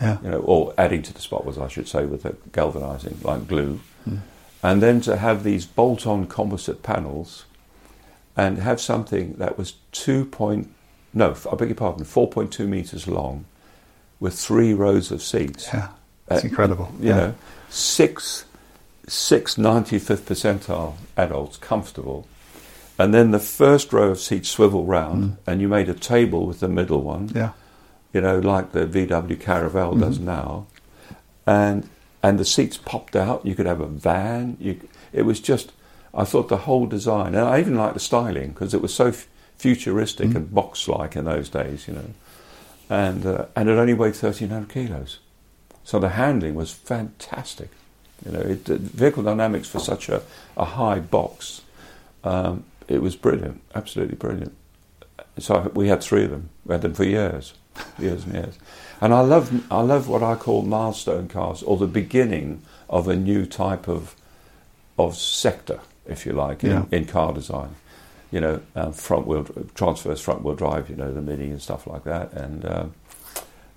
Yeah. you know, or adding to the spot was I should say, with the galvanizing like glue, and then to have these bolt-on composite panels, and have something that was two point, no, I beg your pardon, four point two meters long, with three rows of seats Yeah. It's Uh, incredible. you yeah. know, six, six 95th percentile adults comfortable. And then the first row of seats swivel round, and you made a table with the middle one, Yeah. You know, like the VW Caravelle does now. And and the seats popped out. You could have a van. You, it was just, I thought the whole design, and I even liked the styling because it was so f- futuristic and box-like in those days, you know. And uh, and it only weighed thirteen hundred kilos, so the handling was fantastic, You know, it, vehicle dynamics for such a, a high box, um, it was brilliant, absolutely brilliant. So we had three of them. We had them for years, years and years. And I love, I love what I call milestone cars, or the beginning of a new type of of sector, if you like, in, Yeah. in car design. You know, um, front wheel transverse front wheel drive. You know, the Mini and stuff like that. And um,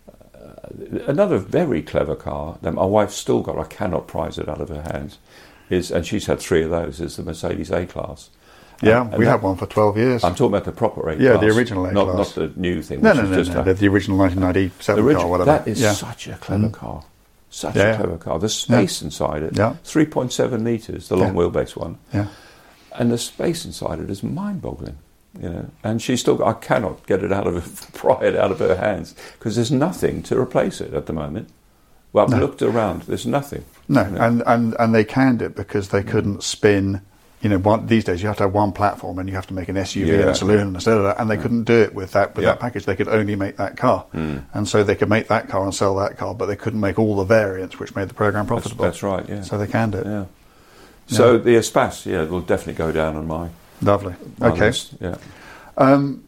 uh, another very clever car that my wife's still got. I cannot prize it out of her hands. Is and she's had three of those. Is the Mercedes A Class. Yeah, we that- had one for 12 years. I'm talking about the proper A Yeah, class. the original A not, class. not the new thing. no, which no, is no, just no, a- the, the original 1997 the original- car, whatever. That is yeah. such a clever Mm. car. Such Yeah, a clever car. The space inside it, Yeah. 3.7 metres, the long Yeah. wheelbase one. Yeah. And the space inside it is mind boggling. You know, and she still, I cannot get it out of her, pry it out of her hands because there's nothing to replace it at the moment. Well, I've No. looked around, there's nothing. No, you know. and, and, and they canned it because they couldn't spin. You know, one, these days you have to have one platform and you have to make an SUV and a saloon of that, and they couldn't do it with that with Yeah. that package. They could only make that car, Mm. and so they could make that car and sell that car, but they couldn't make all the variants, which made the program profitable. that's right, yeah. So they canned it. yeah. So the Espace, yeah, will definitely go down on my, Lovely. my Okay. list. Yeah. Um,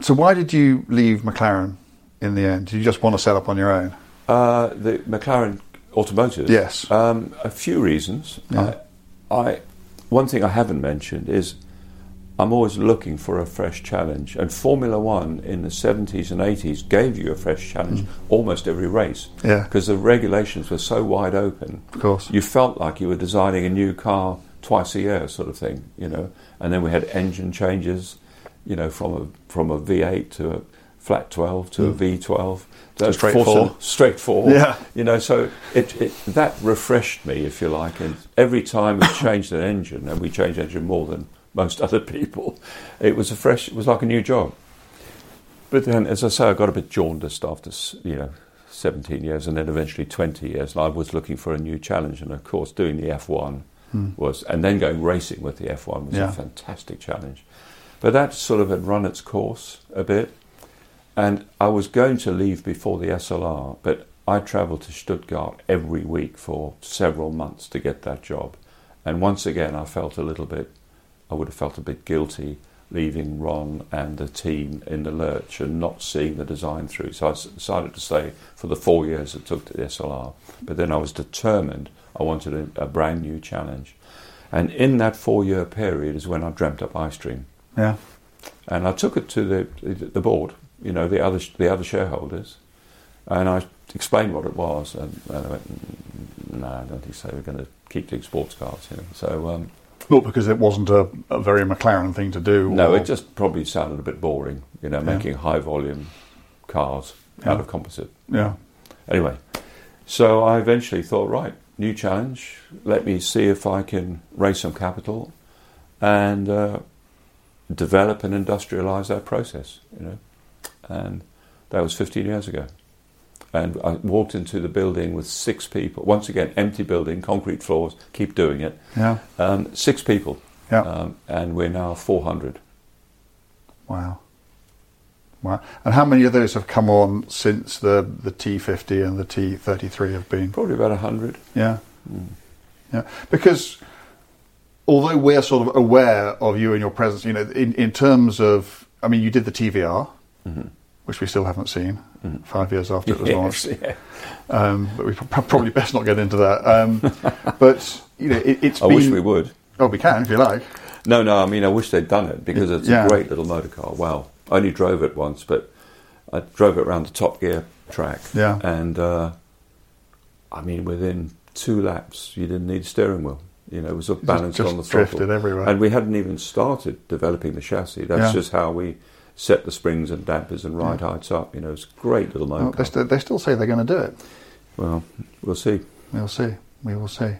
so why did you leave McLaren in the end? Did you just want to set up on your own? Uh, the McLaren Automotive. Yes. Um, a few reasons. Yeah. I, I, one thing I haven't mentioned is I'm always looking for a fresh challenge, and Formula One in the 70s and 80s gave you a fresh challenge almost every race. Mm. Yeah. Because the regulations were so wide open. Of course. You felt like you were designing a new car twice a year, sort of thing, you know. And then we had engine changes, you know, from a from a V8 to a flat 12 to a V12. That's straightforward. four four. cylinder- straight four. Yeah. You know, so it, it that refreshed me, if you like. And every time we changed an engine, and we changed engine more than most other people, it was a fresh. It was like a new job. But then, as I say, I got a bit jaundiced after you know. 17 years and then eventually 20 years and I was looking for a new challenge and of course doing the F1 hmm. was and then going racing with the F1 was Yeah. a fantastic challenge but that sort of had run its course a bit and I was going to leave before the SLR, but I travelled to Stuttgart every week for several months to get that job. And once again, I felt a little bit, I would have felt a bit guilty leaving Ron and the team in the lurch and not seeing the design through. So I decided to stay for the four years it took to the SLR. But then I was determined I wanted a, a brand new challenge. And in that four year period is when I dreamt up iStream Yeah. and I took it to the the board, you know, the other the other shareholders, and I explained what it was, and, and they went, "No, I don't think so. We're going to keep doing sports cars." You know. So um, Not because it wasn't a, a very McLaren thing to do. no, or- it just probably sounded a bit boring, you know, Yeah. making high volume cars Yeah. out of composite. Yeah. Anyway, so I eventually thought, right, new challenge. Let me see if I can raise some capital and uh, develop and industrialize that process. You know, and that was 15 years ago. And I walked into the building with six people. Once again, empty building, concrete floors. Keep doing it. Yeah. Um, six people, Yeah. um, and we're now 400. Wow. Wow. And how many of those have come on since the, the T50 and the T33 have been? Probably about 100. Yeah. Yeah. Because although we're sort of aware of you and your presence, you know, in, in terms of, I mean, you did the TVR, which we still haven't seen five years after it was launched. Yeah. Um, but we probably best not get into that. Um, but, you know, it, it's I been. wish we would. Oh, we can if you like. No, no. I mean, I wish they'd done it because it's Yeah. a great little motor car. Wow. I only drove it once, but I drove it around the Top Gear track. Yeah. And uh, I mean, within two laps, you didn't need a steering wheel. You know, it was a balanced just on the throttle. everywhere. And we hadn't even started developing the chassis. That's Yeah. just how we set the springs and dampers and ride heights up. You know, it's a great little motor Well, they, st- they still say they're going to do it. well, we'll see. We'll see. We will see.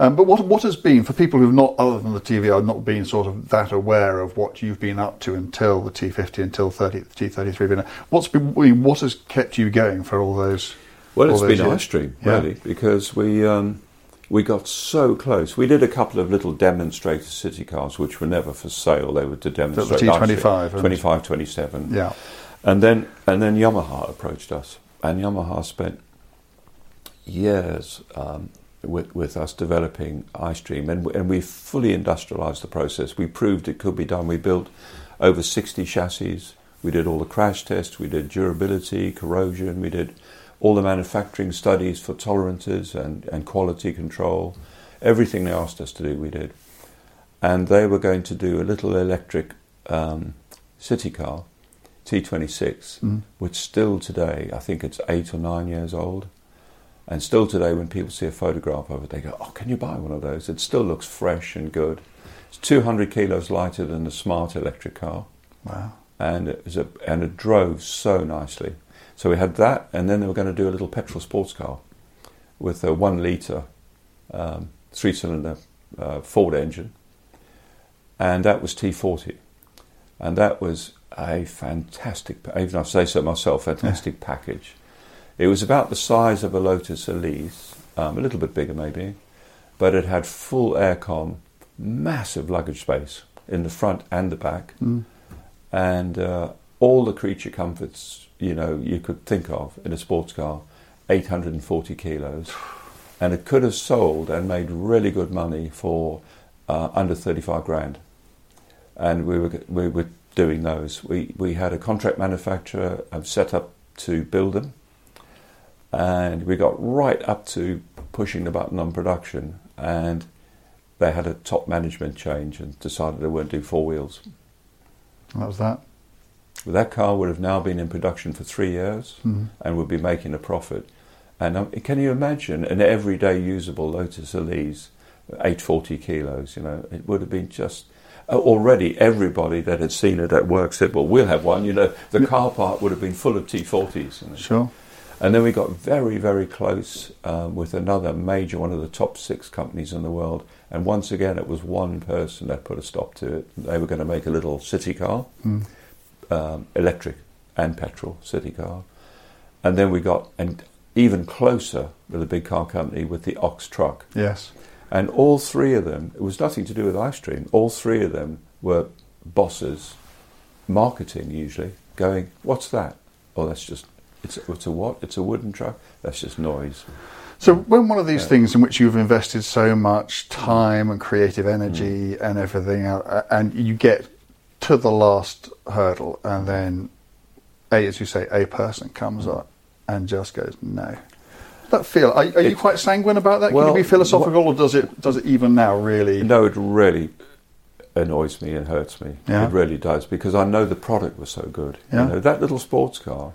Um, but what what has been for people who've not, other than the TVR, not been sort of that aware of what you've been up to until the T50, until 30, the T33? What's been what has kept you going for all those? Well, all it's those been years? iStream, Yeah. really, because we um, we got so close. We did a couple of little demonstrator city cars, which were never for sale. They were to demonstrate T25 iStream, and- 25, 27. Yeah, And then and then Yamaha approached us, and Yamaha spent years um, with, with us developing iStream, and, and we fully industrialized the process. We proved it could be done. We built over 60 chassis. We did all the crash tests. We did durability, corrosion. We did all the manufacturing studies for tolerances and, and quality control. Everything they asked us to do, we did. And they were going to do a little electric um, city car, T26, Mm. which still today, I think it's eight or nine years old. And still today, when people see a photograph of it, they go, Oh, can you buy one of those? It still looks fresh and good. It's 200 kilos lighter than the smart electric car Wow. and it was a, and it drove so nicely. So we had that, and then they were going to do a little petrol sports car with a one liter um, three cylinder uh, Ford engine, and that was T40, and that was a fantastic, even I say so myself, fantastic package. It was about the size of a Lotus Elise, um, a little bit bigger maybe, but it had full aircon, massive luggage space in the front and the back Mm. and uh, all the creature comforts you know you could think of in a sports car, 840 kilos, and it could have sold and made really good money for uh, under 35 grand. And we were we were doing those. We we had a contract manufacturer um, set up to build them, and we got right up to pushing the button on production, and they had a top management change and decided they weren't do four wheels. That was that. Well, that car would have now been in production for three years Mhm. and would be making a profit. And um, can you imagine an everyday usable Lotus Elise, 840 kilos? You know, it would have been just. uh, Already, everybody that had seen it at work said, "Well, we'll have one." You know, the car park would have been full of T40s. you know. Sure. And then we got very, very close um, with another major, one of the top six companies in the world. And once again, it was one person that put a stop to it. They were going to make a little city car, Mm. Um, electric and petrol city car. And then we got and even closer with a big car company with the Ox truck. Yes. And all three of them, it was nothing to do with iStream, all three of them were bosses, marketing usually, going, What's that? Oh, that's just, it's, it's a what? It's a wooden truck? That's just noise. So when one of these Yeah. things in which you've invested so much time and creative energy Mm. and everything, uh, and you get to the last hurdle, and then a, as you say, a person comes up and just goes, no. That feel? Are, are you quite sanguine about that? Can Well, you be philosophical, or does it does it even now really? No, it really annoys me and hurts me. Yeah. It really does because I know the product was so good. Yeah. You know, that little sports car.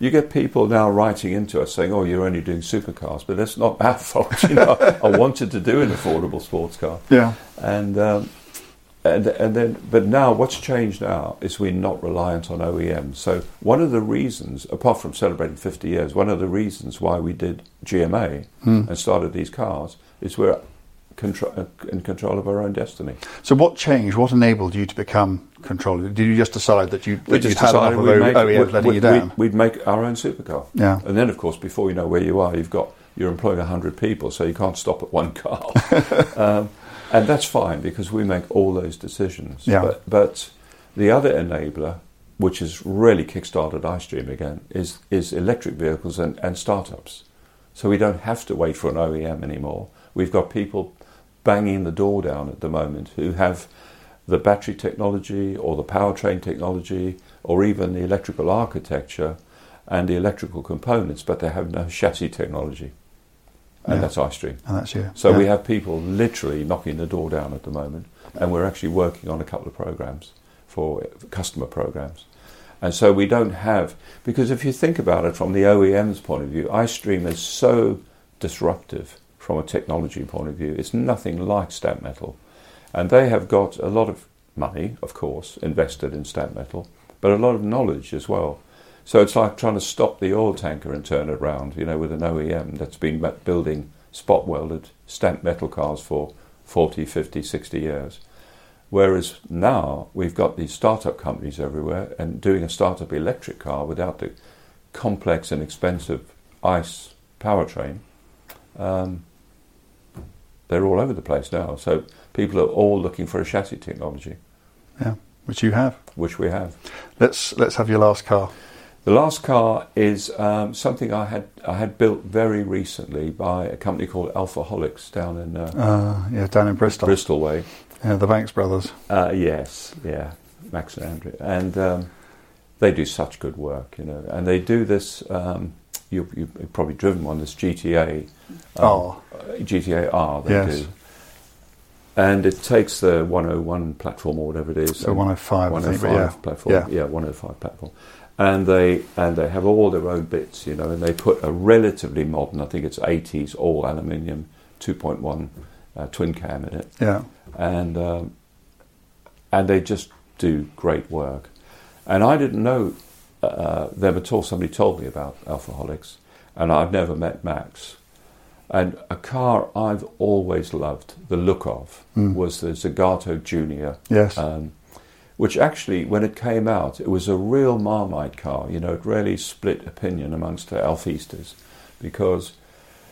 You get people now writing into us saying, "Oh, you're only doing supercars," but that's not our fault. You know, I wanted to do an affordable sports car, Yeah. and um, and and then, but now what's changed now is we're not reliant on OEMs. So one of the reasons, apart from celebrating 50 years, one of the reasons why we did GMA Hmm. and started these cars is we're contro- uh, in control of our own destiny. So what changed? What enabled you to become controller? Did you just decide that you that We just decided of we'd make, OEMs we'd, letting you we'd- down? we'd make our own supercar. Yeah. And then, of course, before you know where you are, you've got you're employing 100 people, so you can't stop at one car. um, and that's fine because we make all those decisions. Yeah. But, but the other enabler, which has really kickstarted iStream again, is, is electric vehicles and, and startups. So we don't have to wait for an OEM anymore. We've got people banging the door down at the moment who have the battery technology or the powertrain technology or even the electrical architecture and the electrical components, but they have no chassis technology. And Yeah. that's iStream. and that's you. So Yeah. we have people literally knocking the door down at the moment, and we're actually working on a couple of programs for customer programs. And so we don't have because if you think about it from the OEM's point of view, iStream is so disruptive from a technology point of view. It's nothing like stamp metal, and they have got a lot of money, of course, invested in stamp metal, but a lot of knowledge as well. So it's like trying to stop the oil tanker and turn it around, you know, with an OEM that's been building spot welded stamped metal cars for 40, 50, 60 years. Whereas now we've got these startup companies everywhere and doing a startup electric car without the complex and expensive ICE powertrain. Um, they're all over the place now. So people are all looking for a chassis technology, yeah, which you have. which we have. Let's let's have your last car. The last car is um, something I had I had built very recently by a company called Alfaholics down in uh, Uh, yeah, down in Bristol. Bristol way. Yeah, the Banks brothers. Uh, yes, yeah, Max and Andrew, and um, they do such good work, you know. And they do this. Um, you, you've probably driven one. This GTA, um, R. uh, GTA R. They Yes. do, and it takes the 101 platform or whatever it is. So and 105, I think, 105 yeah. platform. Yeah. Yeah. 105 platform. And they and they have all their own bits, you know, and they put a relatively modern, I think it's 80s, all aluminium 2.1 uh, twin cam in it Yeah. and um, and they just do great work. And I didn't know uh, them at all. Somebody told me about Alfaholics, and I've never met Max. And a car I've always loved the look of was the Zagato Junior, Yes. um, which actually, when it came out, it was a real Marmite car. You know, it really split opinion amongst the Alfistas because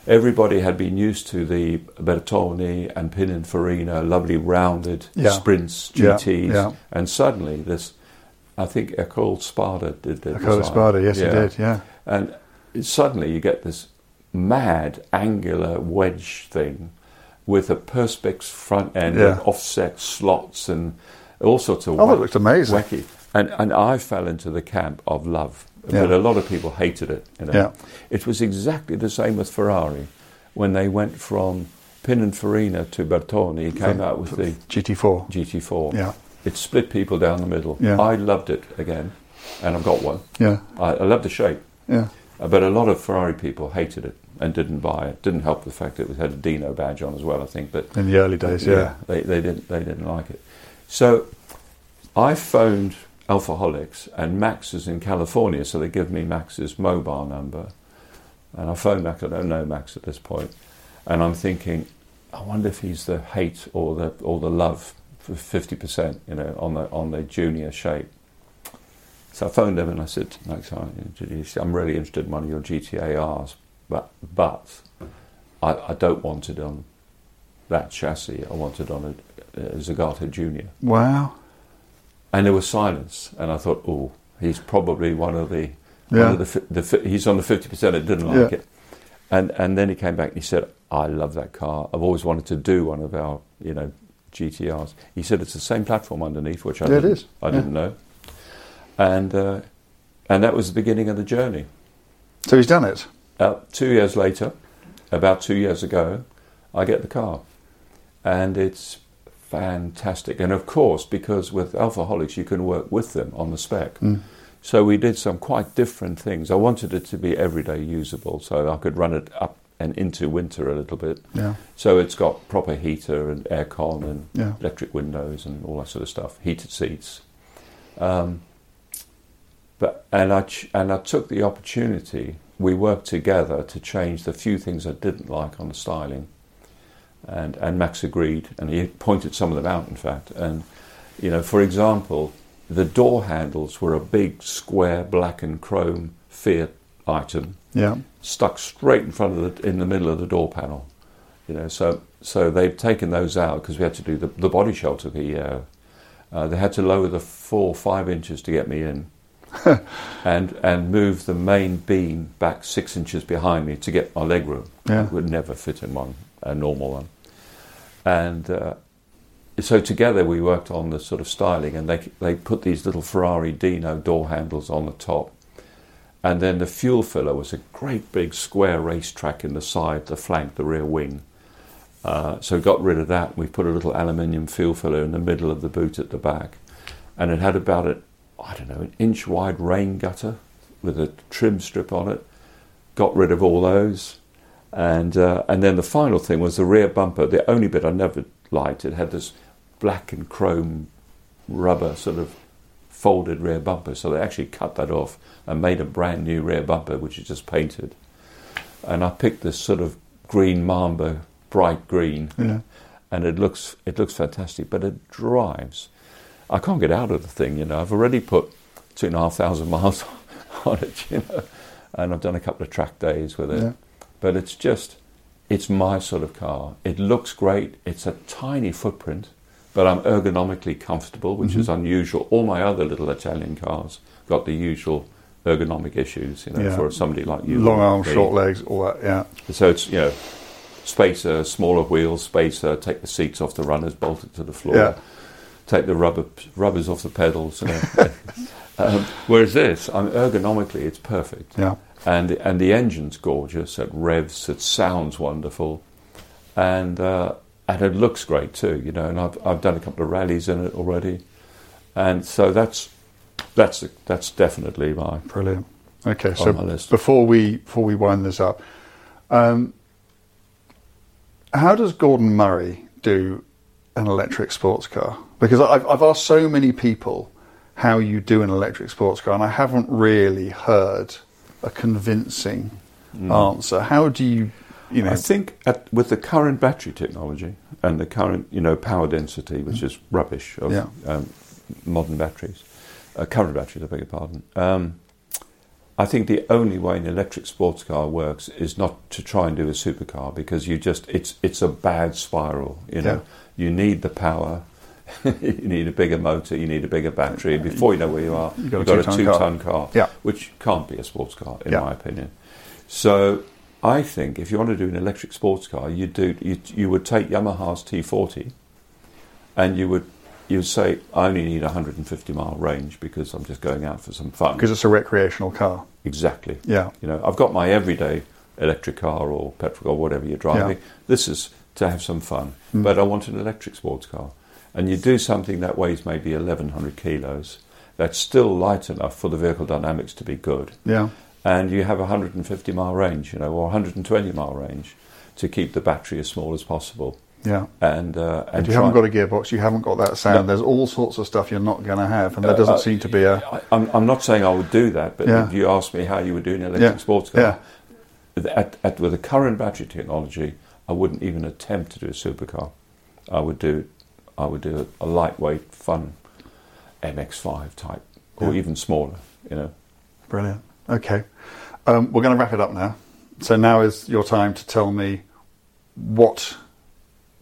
everybody had been used to the Bertone and Pininfarina, lovely rounded Yeah. sprints, GTs, yeah. and suddenly this, I think Ercole Spada did the I call it design. Spada. Yes, it did. Yeah. And suddenly you get this mad angular wedge thing with a perspex front end Yeah. and offset slots and all sorts of Oh, that looked amazing. wacky. And and I fell into the camp of love, Yeah. but a lot of people hated it. You know? Yeah. It was exactly the same with Ferrari when they went from Pininfarina to Bertone. He came out with the GT4. GT4. Yeah. It split people down the middle. Yeah. I loved it again, and I've got one. Yeah. I, I love the shape. Yeah. Uh, But a lot of Ferrari people hated it and didn't buy it. Didn't help the fact that it had a Dino badge on as well, I think. But In the early days, yeah. they, they didn't they didn't like it. So I phoned Alfaholics, and Max is in California, so they give me Max's mobile number, and I phoned Max. I don't know Max at this point, and I'm thinking, I wonder if he's the hate or the or the love for fifty percent, you know, on the on the junior shape. So I phoned him and I said, Max, I'm really interested in one of your GTARs, but but I, I don't want it on that chassis. I want it on a Zagato Junior. Wow. And there was silence, and I thought, oh, he's probably one of the, Yeah. one of the, the he's on the fifty percent that didn't like Yeah. it. And and then he came back and he said, I love that car. I've always wanted to do one of our, you know, GTRs. He said it's the same platform underneath, which I Yeah, didn't, is. I didn't know. And uh, and that was the beginning of the journey. So he's done it. Uh, two years later, about two years ago, I get the car, and it's fantastic. And of course, because with Alfaholics, you can work with them on the spec. So we did some quite different things. I wanted it to be everyday usable, so I could run it up and into winter a little bit. Yeah. So it's got proper heater and aircon and Yeah. electric windows and all that sort of stuff, heated seats. Um, but and I ch- and I took the opportunity. We worked together to change the few things I didn't like on the styling, and and Max agreed, and he pointed some of them out, in fact. And you know, for example, the door handles were a big square black and chrome Fiat item Yeah. stuck straight in front of the in the middle of the door panel. You know, so so they've taken those out because we had to do the, the body shelter. The uh, uh, they had to lower the four five inches to get me in, and and move the main beam back six inches behind me to get my leg room. Yeah. It would never fit in one a normal one, and. Uh, so together we worked on the sort of styling, and they they put these little Ferrari Dino door handles on the top, and then the fuel filler was a great big square racetrack in the side, the flank, the rear wing. Uh, so got rid of that. We put a little aluminium fuel filler in the middle of the boot at the back, and it had about a, I don't know, an inch wide rain gutter with a trim strip on it. Got rid of all those, and uh, and then the final thing was the rear bumper. The only bit I never liked. It had this black and chrome rubber sort of folded rear bumper. So they actually cut that off and made a brand new rear bumper, which is just painted. And I picked this sort of green Mamba, bright green, Yeah. and it looks it looks fantastic. But it drives. I can't get out of the thing. You know, I've already put two and a half thousand miles on it. You know, and I've done a couple of track days with it. Yeah. But it's just it's my sort of car. It looks great. It's a tiny footprint, but I'm ergonomically comfortable, which is unusual. All my other little Italian cars got the usual ergonomic issues, you know, Yeah. for somebody like you. Long arms, short legs, all that. Yeah, So it's you know, spacer, smaller wheels, spacer, take the seats off the runners, bolt it to the floor, Yeah. take the rubber rubbers off the pedals. You know. um, whereas this, I mean, ergonomically, it's perfect, yeah, and and the engine's gorgeous. It revs, it sounds wonderful, and uh, and it looks great too. You know, and I've I've done a couple of rallies in it already, and so that's that's that's definitely my brilliant. Okay, so my list. before we before we wind this up, um, how does Gordon Murray do an electric sports car? Because I've, I've asked so many people how you do an electric sports car, and I haven't really heard a convincing answer. How do you, you know? Mm. I think at, with the current battery technology and the current, you know, power density, which is rubbish of Yeah. um, modern batteries, uh, current batteries, I beg your pardon. Um, I think the only way an electric sports car works is not to try and do a supercar because you just it's it's a bad spiral. You know, Yeah. you need the power. you need a bigger motor. You need a bigger battery. and Before you know where you are, You've got a got two-ton car. two-ton car, Yeah. which can't be a sports car, in Yeah. my opinion. So I think if you want to do an electric sports car, you do you, you would take Yamaha's T40, and you would you would say I only need a 150 mile range because I'm just going out for some fun. because it's a recreational car. Exactly. Yeah. You know, I've got my everyday electric car or petrol or whatever you're driving. Yeah. Mm. This is to have some fun, but I want an electric sports car. And you do something that weighs maybe 1,100 kilos. That's still light enough for the vehicle dynamics to be good Yeah, and you have a 150 mile range, you know, or 120 mile range to keep the battery as small as possible. yeah. And uh, and you haven't got a gearbox, you haven't got that sound. No. There's all sorts of stuff you're not going to have, and there doesn't Uh, seem to be a. I, I'm, I'm not saying I would do that, but Yeah. if you ask me how you would do an electric Yeah, sports car, yeah. at, at, with the current battery technology, I wouldn't even attempt to do a supercar. I would do, I would do a, a lightweight, fun MX-5 type, or Yeah. even smaller. You know, Brilliant. Okay. Um, we're going to wrap it up now. So now is your time to tell me what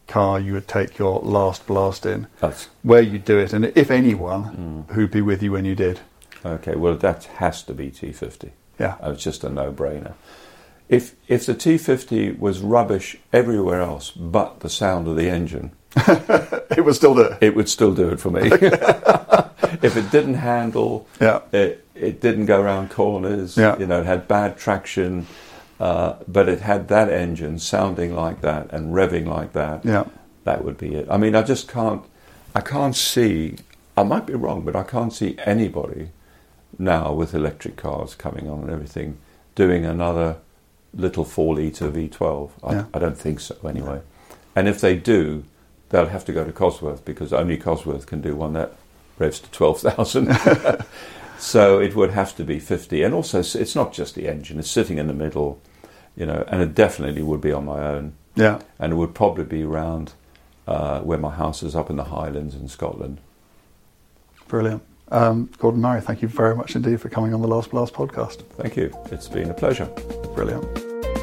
car you would take your last blast in, that's where you'd do it, and if anyone, Mm. who'd be with you when you did. okay. Well, that has to be T50. Yeah. It's just a no-brainer. If if the T50 was rubbish everywhere else but the sound of the engine, It was still there. it would still do it for me. if it didn't handle, Yeah. it, it didn't go around corners, Yeah. you know, it had bad traction, uh, but it had that engine sounding like that and revving like that, Yeah. that would be it. I mean, I just can't, I can't see, I might be wrong, but I can't see anybody now with electric cars coming on and everything doing another little 4 litre V12. I, Yeah. I don't think so, anyway. And if they do, they'll have to go to Cosworth because only Cosworth can do one that revs to 12,000. so it would have to be 50. And also, it's not just the engine, it's sitting in the middle, you know, and it definitely would be on my own. Yeah. And it would probably be around uh, where my house is up in the Highlands in Scotland. Brilliant. Um, Gordon Murray, thank you very much indeed for coming on the Last Blast podcast. Thank you. It's been a pleasure. Brilliant.